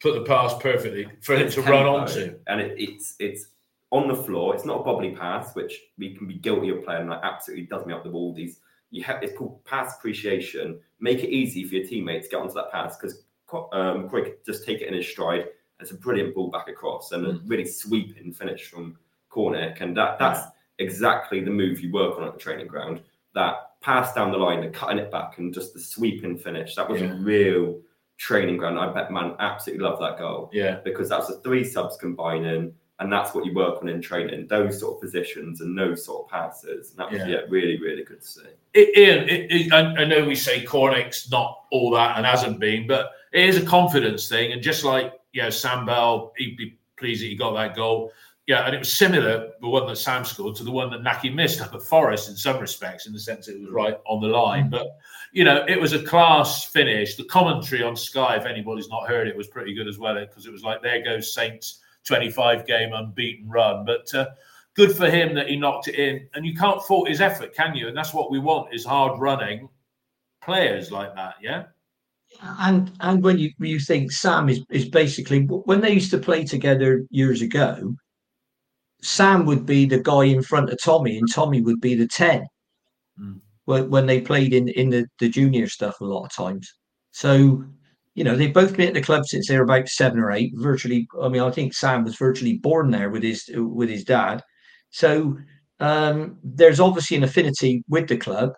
Put the pass perfectly for him to run tempo, onto. and it, it's it's on the floor. It's not a bobbly pass, which we can be guilty of playing. Like absolutely does me up the wall. These you have it's called pass appreciation. Make it easy for your teammates to get onto that pass because um, Quick just take it in his stride. It's a brilliant ball back across and a really sweeping finish from Cornick, and that that's exactly the move you work on at the training ground. That pass down the line and cutting it back and just the sweeping finish. That was Yeah. a real training ground. I bet man absolutely loved that goal Yeah. because that's the three subs combining, and that's what you work on in training. Those sort of positions and those sort of passes. And that was Yeah. yeah, really really good to see. I- Ian, it, it, I, I know we say Cornick's not all that and hasn't been, but it is a confidence thing. And just like, you know, Sam Bell, he'd be pleased that he got that goal. Yeah, and it was similar, the one that Sam scored, to the one that Nahki missed up at Forest in some respects, in the sense it was right on the line. But, you know, it was a class finish. The commentary on Sky, if anybody's not heard it, was pretty good as well, because it was like, there goes Saints' 25 game unbeaten run. But, uh, good for him that he knocked it in. And you can't fault his effort, can you? And that's what we want is hard running players like that. Yeah. and and when you when you think Sam is is basically when they used to play together years ago, Sam would be the guy in front of Tommy, and Tommy would be the ten. Mm. When when they played in in the the junior stuff a lot of times, so you know they've both been at the club since they were about seven or eight. Virtually, I mean, I think Sam was virtually born there with his with his dad. So um, there's obviously an affinity with the club.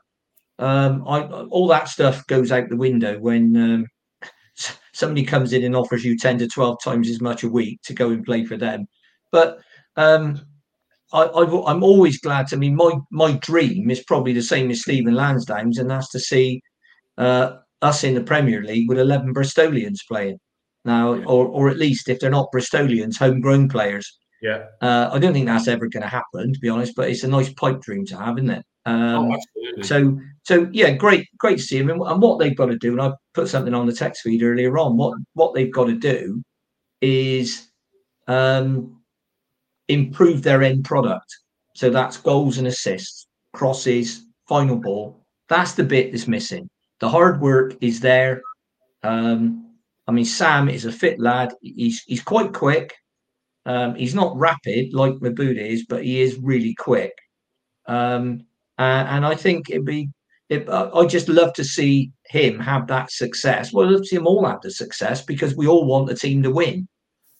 Um, I, all that stuff goes out the window when um, somebody comes in and offers you 10 to 12 times as much a week to go and play for them. But um, I, I'm always glad. To, I mean, my my dream is probably the same as Stephen Lansdown's, and that's to see uh, us in the Premier League with 11 Bristolians playing now, Yeah. or or at least if they're not Bristolians, homegrown players. Yeah. Uh, I don't think that's ever going to happen, to be honest. But it's a nice pipe dream to have, isn't it? Um, oh, so, so yeah, great, great to see them. And, and what they've got to do, and I put something on the text feed earlier on. What what they've got to do is um, improve their end product. So that's goals and assists, crosses, final ball. That's the bit that's missing. The hard work is there. Um, I mean, Sam is a fit lad. He's he's quite quick. Um, he's not rapid like Maboud is, but he is really quick. Um, uh, and I think it'd be, it, I just love to see him have that success. Well, let's see them all have the success because we all want the team to win.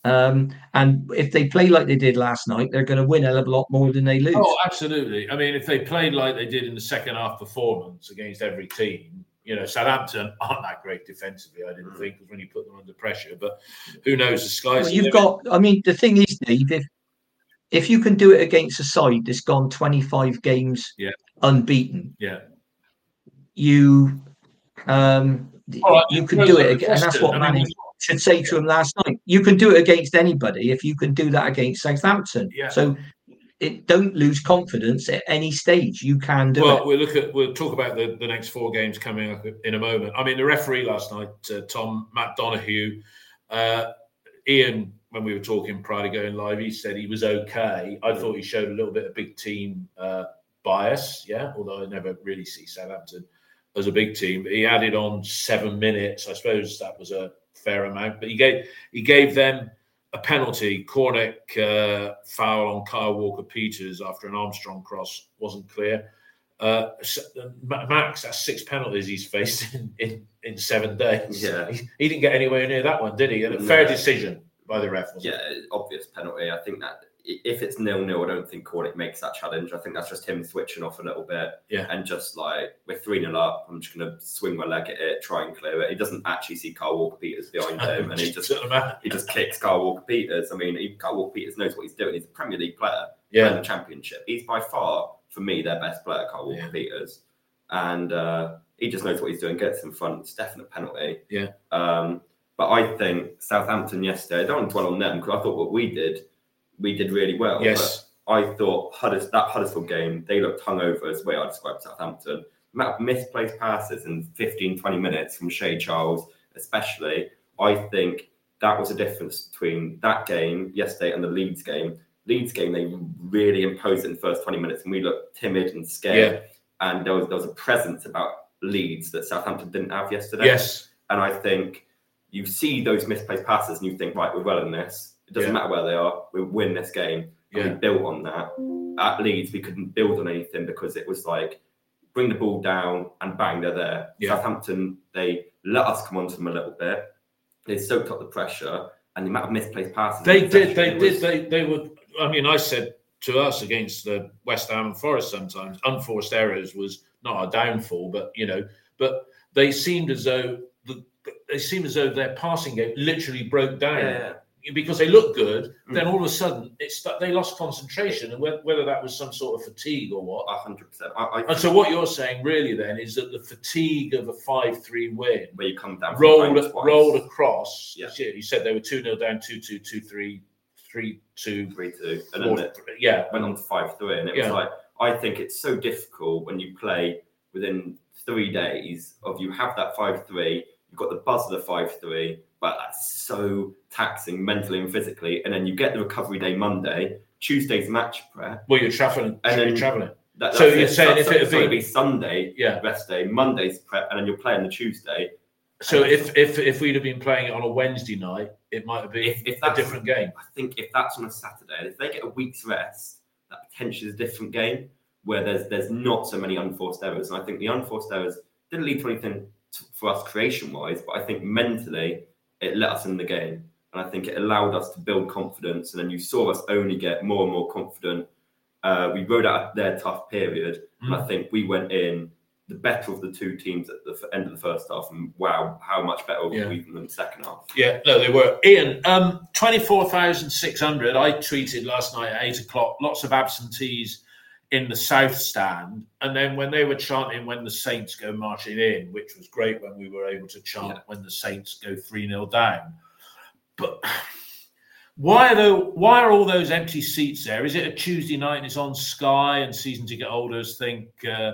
Um, and if they play like they did last night, they're going to win a hell of a lot more than they lose. Oh, absolutely. I mean, if they played like they did in the second half performance against every team, you know, Southampton aren't that great defensively, I didn't think, when you put them under pressure. But who knows? The sky's Well, you've got. I mean, the thing is, Dave, if if you can do it against a side that's gone 25 games Yeah. unbeaten, Yeah. you um right, you can do it again, and that's what Manny should say to him last night. You can do it against anybody if you can do that against Southampton. Yeah. So it don't lose confidence at any stage. You can do Well, it. we'll look at we'll talk about the, the next four games coming up in a moment. I mean, the referee last night, uh, Tom Matt Donohue, uh, Ian, when we were talking prior to going live, he said he was okay. I thought he showed a little bit of big team uh, bias, yeah. Although I never really see Southampton as a big team. But he added on seven minutes. I suppose that was a fair amount. But he gave he gave them a penalty. Cornick uh, foul on Kyle Walker Peters after an Armstrong cross wasn't clear. Uh, Max, that's six penalties he's faced in, in, in seven days. Yeah. He, he didn't get anywhere near that one, did he? And a fair No. decision by the ref. Wasn't Yeah, obvious penalty. I think that if it's nil nil, I don't think Cornick makes that challenge. I think that's just him switching off a little bit. Yeah. And just like we're three 0 up, I'm just gonna swing my leg at it, try and clear it. He doesn't actually see Carl Walker Peters behind him, and he just he just kicks Carl Walker Peters. I mean, he, Carl Walker Peters knows what he's doing. He's a Premier League player in Yeah. the Championship. He's by far, for me, their best player, Carl Walker Yeah. Peters, and uh, he just knows what he's doing. Gets in front. It's definite penalty. Yeah. Um, but I think Southampton yesterday. I don't want to dwell on them because I thought what we did, we did really well. Yes. But I thought Hudders, that Huddersfield game, they looked hungover as the way I described Southampton. The amount of misplaced passes in 15, 20 minutes from Shea Charles, especially, I think that was a difference between that game yesterday and the Leeds game. Leeds game, they really imposed it in the first 20 minutes and we looked timid and scared. And there was, there was a presence about Leeds that Southampton didn't have yesterday. Yes. And I think you see those misplaced passes and you think, right, we're well in this. It doesn't Yeah. matter where they are, we win this game. and we built on that. At Leeds, we couldn't build on anything because it was like bring the ball down and bang, they're there. Yeah. Southampton, they let us come onto them a little bit. They soaked up the pressure and the amount of misplaced passes. They did. They did. was- They they were. I mean, I said to us against the West Ham and Forest sometimes unforced errors was not a downfall, but you know, but they seemed as though the, they seemed as though their passing game literally broke down. Yeah. Because they looked good, Mm. then all of a sudden it's they lost concentration, and whether that was some sort of fatigue or what. A hundred percent. And so what you're saying really then is that the fatigue of a five-three win where you come down rolled rolled across. Yeah. You said they were two 0 down, two two two three, three two. three two, and four, then it three. Yeah, went on to five three, and it Yeah. was like I think it's so difficult when you play within three days of you have that five three, you've got the buzz of the five three, but that's so taxing mentally and physically, and then you get the recovery day Monday, Tuesday's match prep. Well, you're traveling. And then you're traveling. That, So you're it. saying So- if it so be Sunday Yeah. rest day, Monday's prep, and then you're playing the Tuesday. So if if if we'd have been playing it on a Wednesday night, it might have been If- if a different game. I think if that's on a Saturday, if they get a week's rest, that potentially is a different game where there's there's not so many unforced errors. And I think the unforced errors didn't lead to anything t for us creation wise, but I think mentally it let us in the game. And I think it allowed us to build confidence. And then you saw us only get more and more confident. Uh, we rode out their tough period. And I think we went in the better of the two teams at the end of the first half. And wow, how much better were Yeah. we than the second half. Yeah, no, they were. Ian, um, twenty four thousand six hundred. I tweeted last night at eight o'clock. Lots of absentees in the south stand, and then when they were chanting when the Saints go marching in, which was great when we were able to chant Yeah. when the Saints go three 0 down. But why are the, why are all those empty seats there? Is it a Tuesday night and it's on Sky and season to ticket holders think, uh,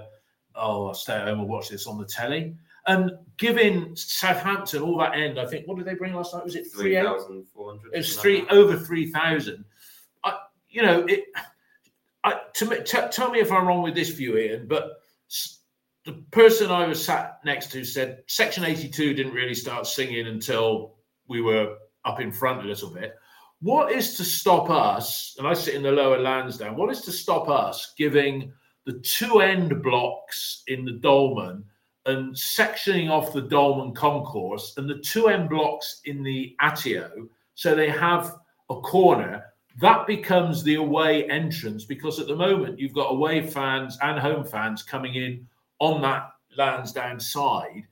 oh, I'll stay at home and watch this on the telly? And giving Southampton all that end, I think, what did they bring last night? Was it three eight? 3,400. It was three over three thousand. I, you know, it. I to me, t- tell me if I'm wrong with this view, Ian. But the person I was sat next to said Section 82 didn't really start singing until we were up in front a little bit. What is to stop us? And I sit in the lower Lansdown. What is to stop us giving the two end blocks in the Dolman and sectioning off the Dolman concourse and the two end blocks in the Atyeo so they have a corner that becomes the away entrance because at the moment you've got away fans and home fans coming in on that Lansdown side.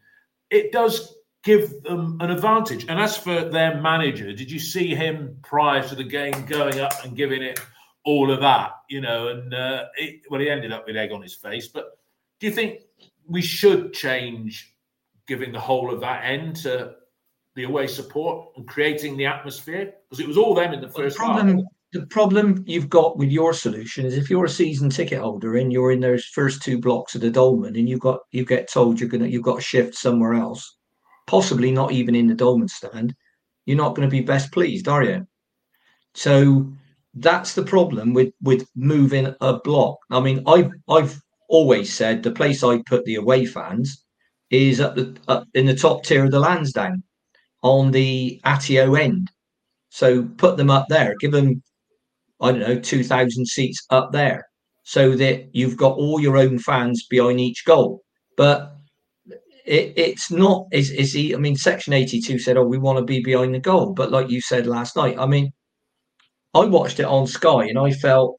It does give them an advantage. And as for their manager, did you see him prior to the game going up and giving it all of that? You know, and uh, it, well, he ended up with egg on his face. But do you think we should change giving the whole of that end to the away support and creating the atmosphere? Because it was all them in the The first half. the problem you've got with your solution is if you're a season ticket holder and you're in those first two blocks of the Dolman and you got you get told you're gonna you've got to shift somewhere else, possibly not even in the Dolman stand, you're not going to be best pleased, are you? So that's the problem with with moving a block. I mean, I've I've always said the place I put the away fans is up the up in the top tier of the Lansdown on the Atyeo end. So put them up there, give them, I don't know, 2,000 seats up there so that you've got all your own fans behind each goal. But it, it's not, is, is he, I mean, Section 82 said, oh, we want to be behind the goal. But like you said last night, I mean, I watched it on Sky and I felt,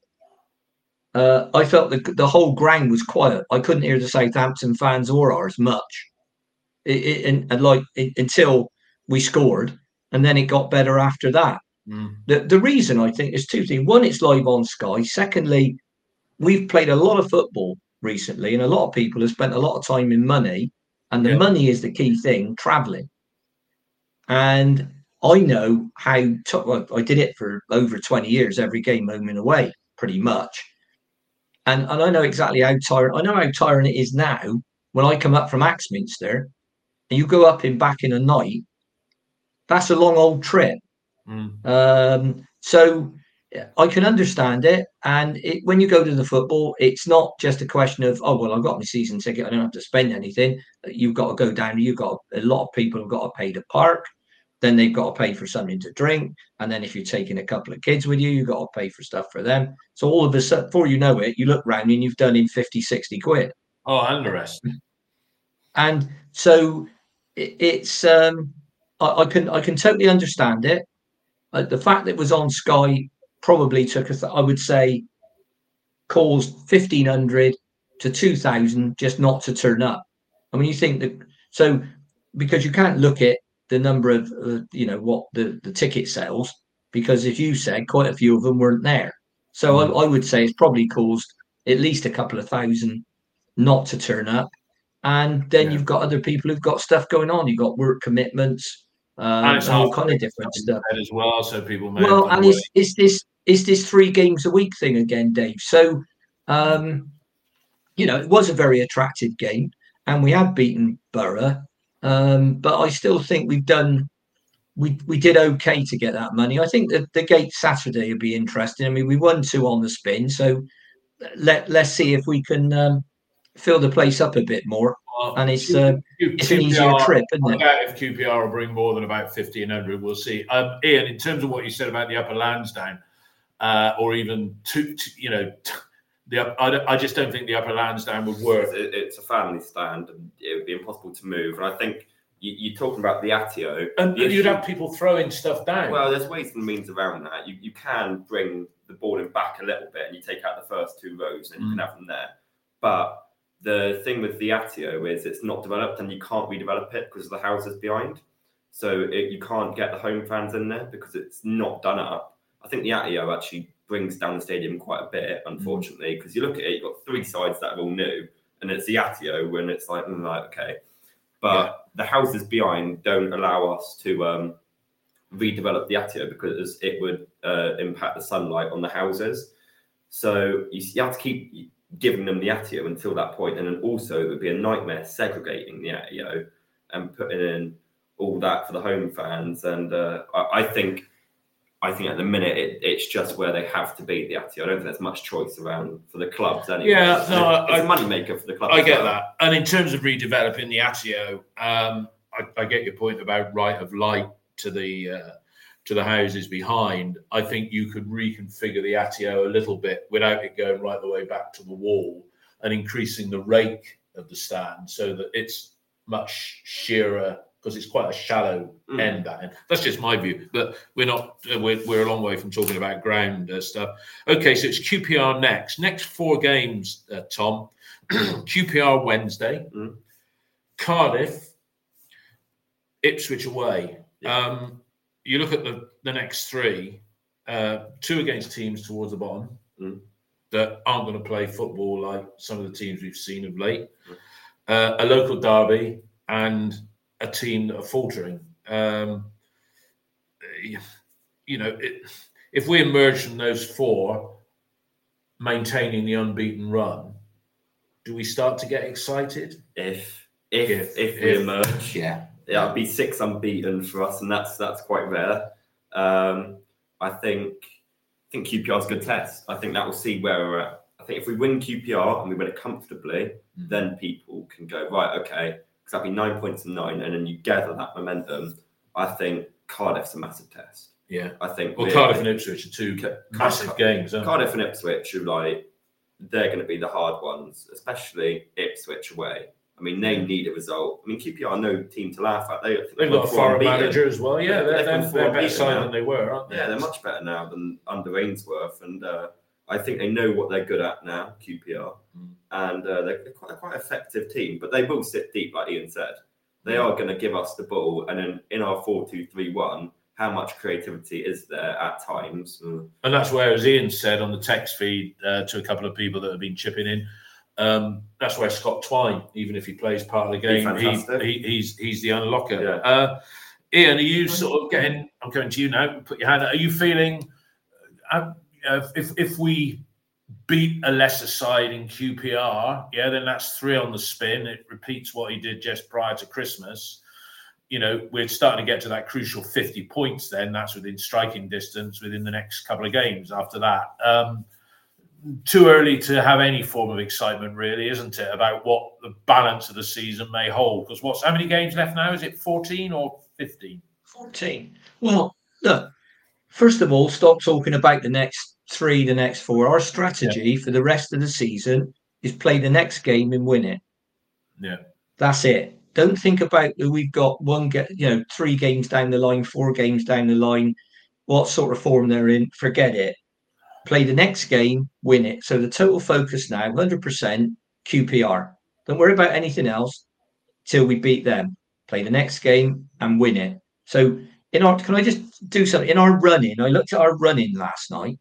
uh, I felt the, the whole ground was quiet. I couldn't hear the Southampton fans or ours much. It, it, and, and like it, until we scored, and then it got better after that. Mm. The the reason I think is two things. One, it's live on Sky. Secondly, we've played a lot of football recently, and a lot of people have spent a lot of time and money, and the Yeah. money is the key thing. Traveling, and I know how. Well, I did it for over twenty years. Every game home and away, pretty much, and and I know exactly how tiring. I know how tiring it is now when I come up from Axminster, and you go up in back in a night. That's a long old trip. Mm. Um, so I can understand it. And it, when you go to the football, it's not just a question of, oh, well, I've got my season ticket. I don't have to spend anything. You've got to go down. You've got a lot of people have got to pay to park. then they've got to pay for something to drink. And then if you're taking a couple of kids with you, you've got to pay for stuff for them. So all of a sudden, before you know it, you look round and you've done in 50, 60 quid. Oh, and the rest. And so it, it's, um, I, I, can I can totally understand it. Uh, the fact that it was on Sky probably took us, I would say, caused 1500 to 2000 just not to turn up. I mean, you think that, so because you can't look at the number of uh, you know what the the ticket sales because as you said quite a few of them weren't there so mm. I, I, would say it's probably caused at least a couple of thousand not to turn up and then yeah. you've got other people who've got stuff going on you've got work commitments um, and, all kind of different stuff as well so people well and it's, it's this it's this three games a week thing again dave so um you know it was a very attractive game and we have beaten borough um, but I still think we've done we we did okay to get that money. I think that the gate Saturday would be interesting. I mean, we won two on the spin, so let let's see if we can um, fill the place up a bit more. Well, and it's uh, Q- it's QPR, an easier trip, isn't it? If QPR will bring more than about fifteen hundred, we'll see. Um, Ian, in terms of what you said about the upper Lansdown, uh, or even two, two you know. T- the, I, I, just don't think the upper Lansdown would work. It, it's a family stand, and it would be impossible to move. And I think you, are talking about the Atyeo, and, and you'd have people throwing stuff down. Well, there's ways and means around that. You you can bring the boarding back a little bit, and you take out the first two rows, and mm. you can mm. have them there. But the thing with the Atyeo is it's not developed, and you can't redevelop it because of the houses behind. So it, you can't get the home fans in there because it's not done up. I think the Atyeo actually brings down the stadium quite a bit, unfortunately, because mm. you look at it, you've got three sides that are all new, and it's the Atyeo when it's like, mm, like okay. But yeah. the houses behind don't allow us to um, redevelop the Atyeo because it would uh, impact the sunlight on the houses. So you, you, have to keep giving them the Atyeo until that point, and then also it would be a nightmare segregating the Atyeo and putting in all that for the home fans. And uh, I, I think I think at the minute it, it's just where they have to beat the Atyeo. I don't think there's much choice around for the clubs anyway. Yeah, no, it's I, a money maker for the club. I get well. that. And in terms of redeveloping the Atyeo, um, I, I, get your point about right of light to the uh, to the houses behind. I think you could reconfigure the Atyeo a little bit without it going right the way back to the wall and increasing the rake of the stand so that it's much sheerer because it's quite a shallow mm. end that end. That's just my view, but we're not. Uh, we're, we're a long way from talking about ground uh, stuff. Okay, so it's QPR next. Next four games, uh, Tom. QPR Wednesday, mm. Cardiff, Ipswich away. Yeah. Um, you look at the the next three. Uh, two against teams towards the bottom mm. that aren't going to play football like some of the teams we've seen of late. Mm. Uh, a local derby and a team that are faltering. Um, you know, it, if we emerge from those four, maintaining the unbeaten run, do we start to get excited? If if if, if we if, emerge, yeah, yeah, it'll be six unbeaten for us, and that's that's quite rare. Um, I think I think QPR is a good test. I think that will see where we're at. I think if we win QPR and we win it comfortably, mm-hmm. then people can go right. Okay, because that'd be nine points and nine, and then you gather that momentum. I think Cardiff's a massive test. Yeah, I think. Well, Cardiff and Ipswich are two Car- massive Car- games. Cardiff and Ipswich are like they're going to be the hard ones, especially Ipswich away. I mean, they need a result. I mean, QPR are no team to laugh at. They, They've got a foreign manager as well. Yeah, they're, they're, they're better side than they were, aren't they? Yeah, they're much better now than under Ainsworth. And uh, I think they know what they're good at now, QPR. Mm and uh, they're, quite a quite effective team. But they will sit deep, like Ian said. They are going to give us the ball, and then in our four-two-three-one, how much creativity is there at times? And that's where, as Ian said on the text feed uh, to a couple of people that have been chipping in, um, that's where Scott Twine, even if he plays part of the game, he, he, he's he's the unlocker. Yeah. Uh, Ian, are you sort of getting? I'm coming to you now. Put your hand. Are you feeling? Uh, if if we beat a lesser side in QPR, yeah, then that's three on the spin. It repeats what he did just prior to Christmas. You know, we're starting to get to that crucial 50 points then. That's within striking distance within the next couple of games after that. Um, too early to have any form of excitement, really, isn't it, about what the balance of the season may hold? Because what's how many games left now? Is it 14 or 15? 14. Well, look, first of all, stop talking about the next three, the next four. Our strategy for the rest of the season is play the next game and win it. Yeah. That's it. Don't think about that we've got one get you know, three games down the line, four games down the line, what sort of form they're in. Forget it. Play the next game, win it. So the total focus now, 100% QPR. Don't worry about anything else till we beat them. Play the next game and win it. So in our can I just do something in our running? I looked at our running last night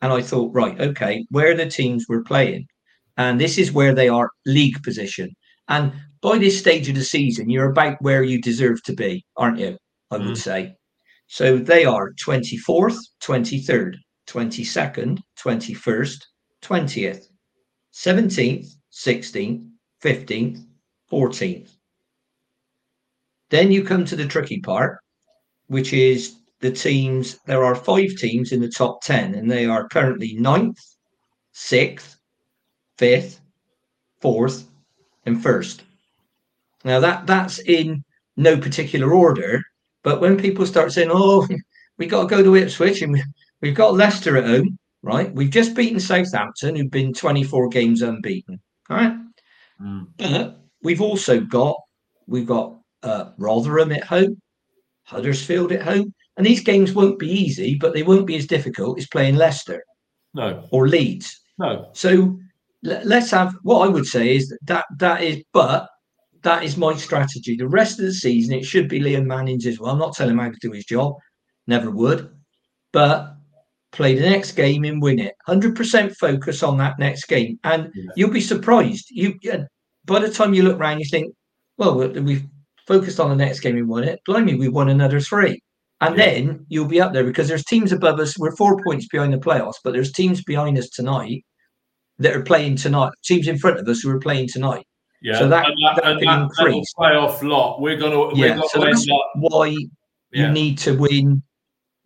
and I thought, right, okay, where are the teams we're playing? And this is where they are league position. And by this stage of the season, you're about where you deserve to be, aren't you? I would Mm. say. So they are 24th, 23rd, 22nd, 21st, 20th, 17th, 16th, 15th, 14th. Then you come to the tricky part, which is the teams. There are five teams in the top 10, and they are currently ninth, sixth, fifth, fourth, and first. Now that that's in no particular order, but when people start saying, "Oh, we got to go to Ipswich and we, we've got Leicester at home," right? We've just beaten Southampton, who've been 24 games unbeaten, all right? Mm. But we've also got we've got uh, Rotherham at home, Huddersfield at home, and these games won't be easy, but they won't be as difficult as playing Leicester No. or Leeds. No. So le- let's have what I would say is that, that that is, but that is my strategy. The rest of the season, it should be Liam Manning's as well. I'm not telling him how to do his job, never would, but play the next game and win it. Hundred percent focus on that next game, and Yeah. you'll be surprised. You uh, by the time you look around, you think, well, we- we've focused on the next game and won it. Blimey, we won another three. And Yeah. then you'll be up there because there's teams above us. We're four points behind the playoffs, but there's teams behind us tonight that are playing tonight. Teams in front of us who are playing tonight. Yeah. So that- and that, that and that, that'll increase. play lot. We're gonna we're Yeah, so that's why Yeah. you need to win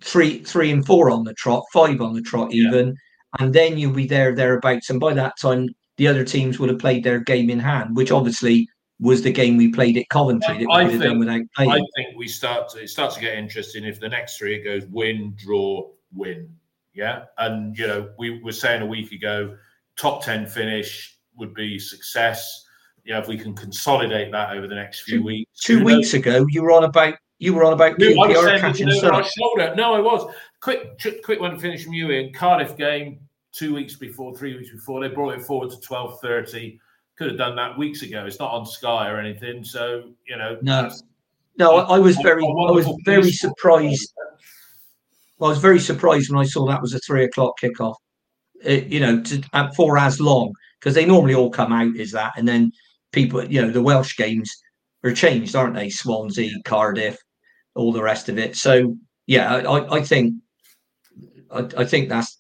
three, three and four on the trot, five on the trot, Yeah. even, and then you'll be there thereabouts. And by that time, the other teams will have played their game in hand, which obviously was the game we played at Coventry that we I could have done think- without playing. I think we start to it starts to get interesting if the next three it goes win, draw, win. Yeah. And you know, we were saying a week ago, top ten finish would be success. Yeah, if we can consolidate that over the next few weeks. Two weeks ago, you were on about you were on about No, I was QPR catching looking over our shoulder. No, I was. Quick, quick one to finish from you in Cardiff game two weeks before, three weeks before. They brought it forward to twelve thirty. Could have done that weeks ago. It's not on Sky or anything. So you know, No. No, I, I was very, I was very surprised. I was very surprised when I saw that was a three o'clock kickoff. It, you know, to, at for as long because they normally all come out as that, and then people, you know, the Welsh games are changed, aren't they? Swansea, Cardiff, all the rest of it. So yeah, I, I think, I, I think that's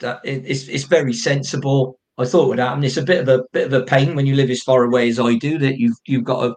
that it, it's it's very sensible. I thought it would happen. It's a bit of a bit of a pain when you live as far away as I do that you've you've got to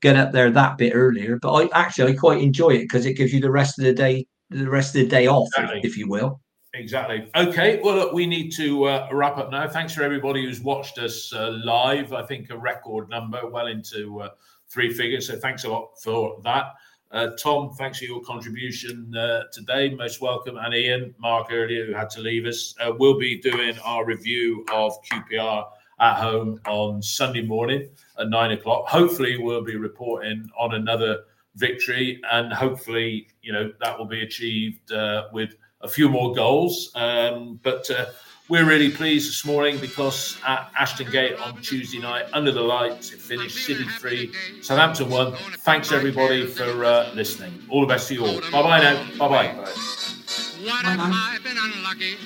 get up there that bit earlier. But I actually I quite enjoy it because it gives you the rest of the day the rest of the day off, if- Exactly. if you will. Exactly. Okay. Well, look, we need to uh, wrap up now. Thanks for everybody who's watched us uh, live. I think a record number, well into uh, three figures. So thanks a lot for that. Uh, Tom, thanks for your contribution uh, today. Most welcome. And Ian, Mark earlier, who had to leave us. Uh, we'll be doing our review of QPR at home on Sunday morning at nine o'clock. Hopefully, we'll be reporting on another victory, and hopefully, you know, that will be achieved uh, with a few more goals. Um, but uh, we're really pleased this morning because at Ashton Gate on Tuesday night, under the lights, it finished City 3, Southampton 1. Thanks everybody for uh, listening. All the best to you all. Bye bye now. Bye bye. What if I've been unlucky?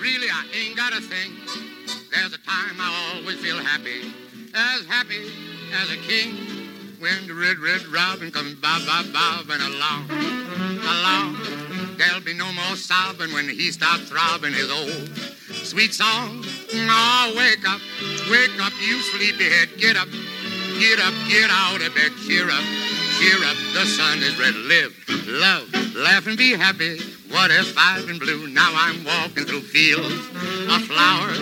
Really, I ain't got a thing. There's a time I always feel happy, as happy as a king. When the red, red robin comes bob, bob, bobbing along, along. There'll be no more sobbing when he starts throbbing his old sweet song. Oh, wake up, wake up, you sleepyhead. Get up, get up, get out of bed. Cheer up, cheer up. The sun is red. Live, love, laugh, and be happy. What if I've been blue? Now I'm walking through fields of flowers.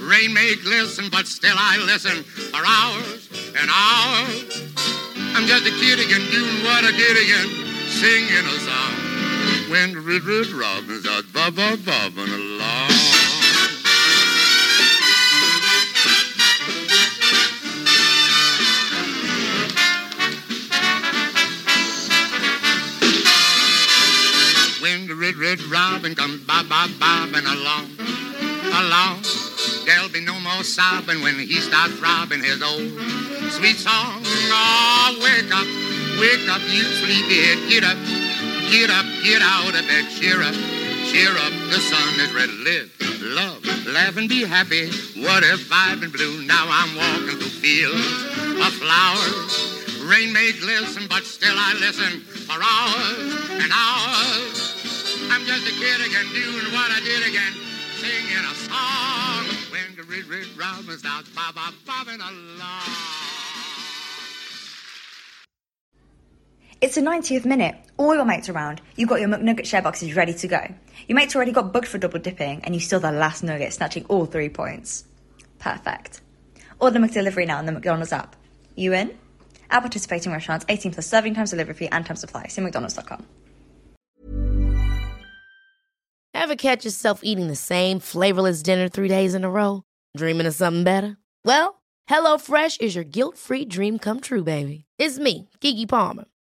Rain may glisten, but still I listen for hours and hours. I'm just a kid again, doing what I did again. singing a song. When red, red robins are bob, bob, bobbing along. When the red, red robin comes bob, bob, bobbing along, along. There'll be no more sobbing when he starts robbing his old sweet song. Oh, wake up, wake up, you sleepyhead. Get up, get up, get out of bed. Cheer up, cheer up. The sun is red. Live, love, laugh, and be happy. What if I've been blue? Now I'm walking through fields of flowers. Rain may glisten, but still I listen for hours and hours. I'm just a kid again, doing what I did again, singing a song. When the red, red robin starts bob, bob, bobbing along. It's the 90th minute. All your mates around. You've got your McNugget share boxes ready to go. Your mates already got booked for double dipping, and you still the last nugget, snatching all three points. Perfect. Order McDelivery now on the McDonald's app. You in? At participating restaurants, 18 plus serving times, delivery fee, and time supply. See McDonald's.com. Ever catch yourself eating the same flavorless dinner three days in a row? Dreaming of something better? Well, HelloFresh is your guilt free dream come true, baby. It's me, Keke Palmer.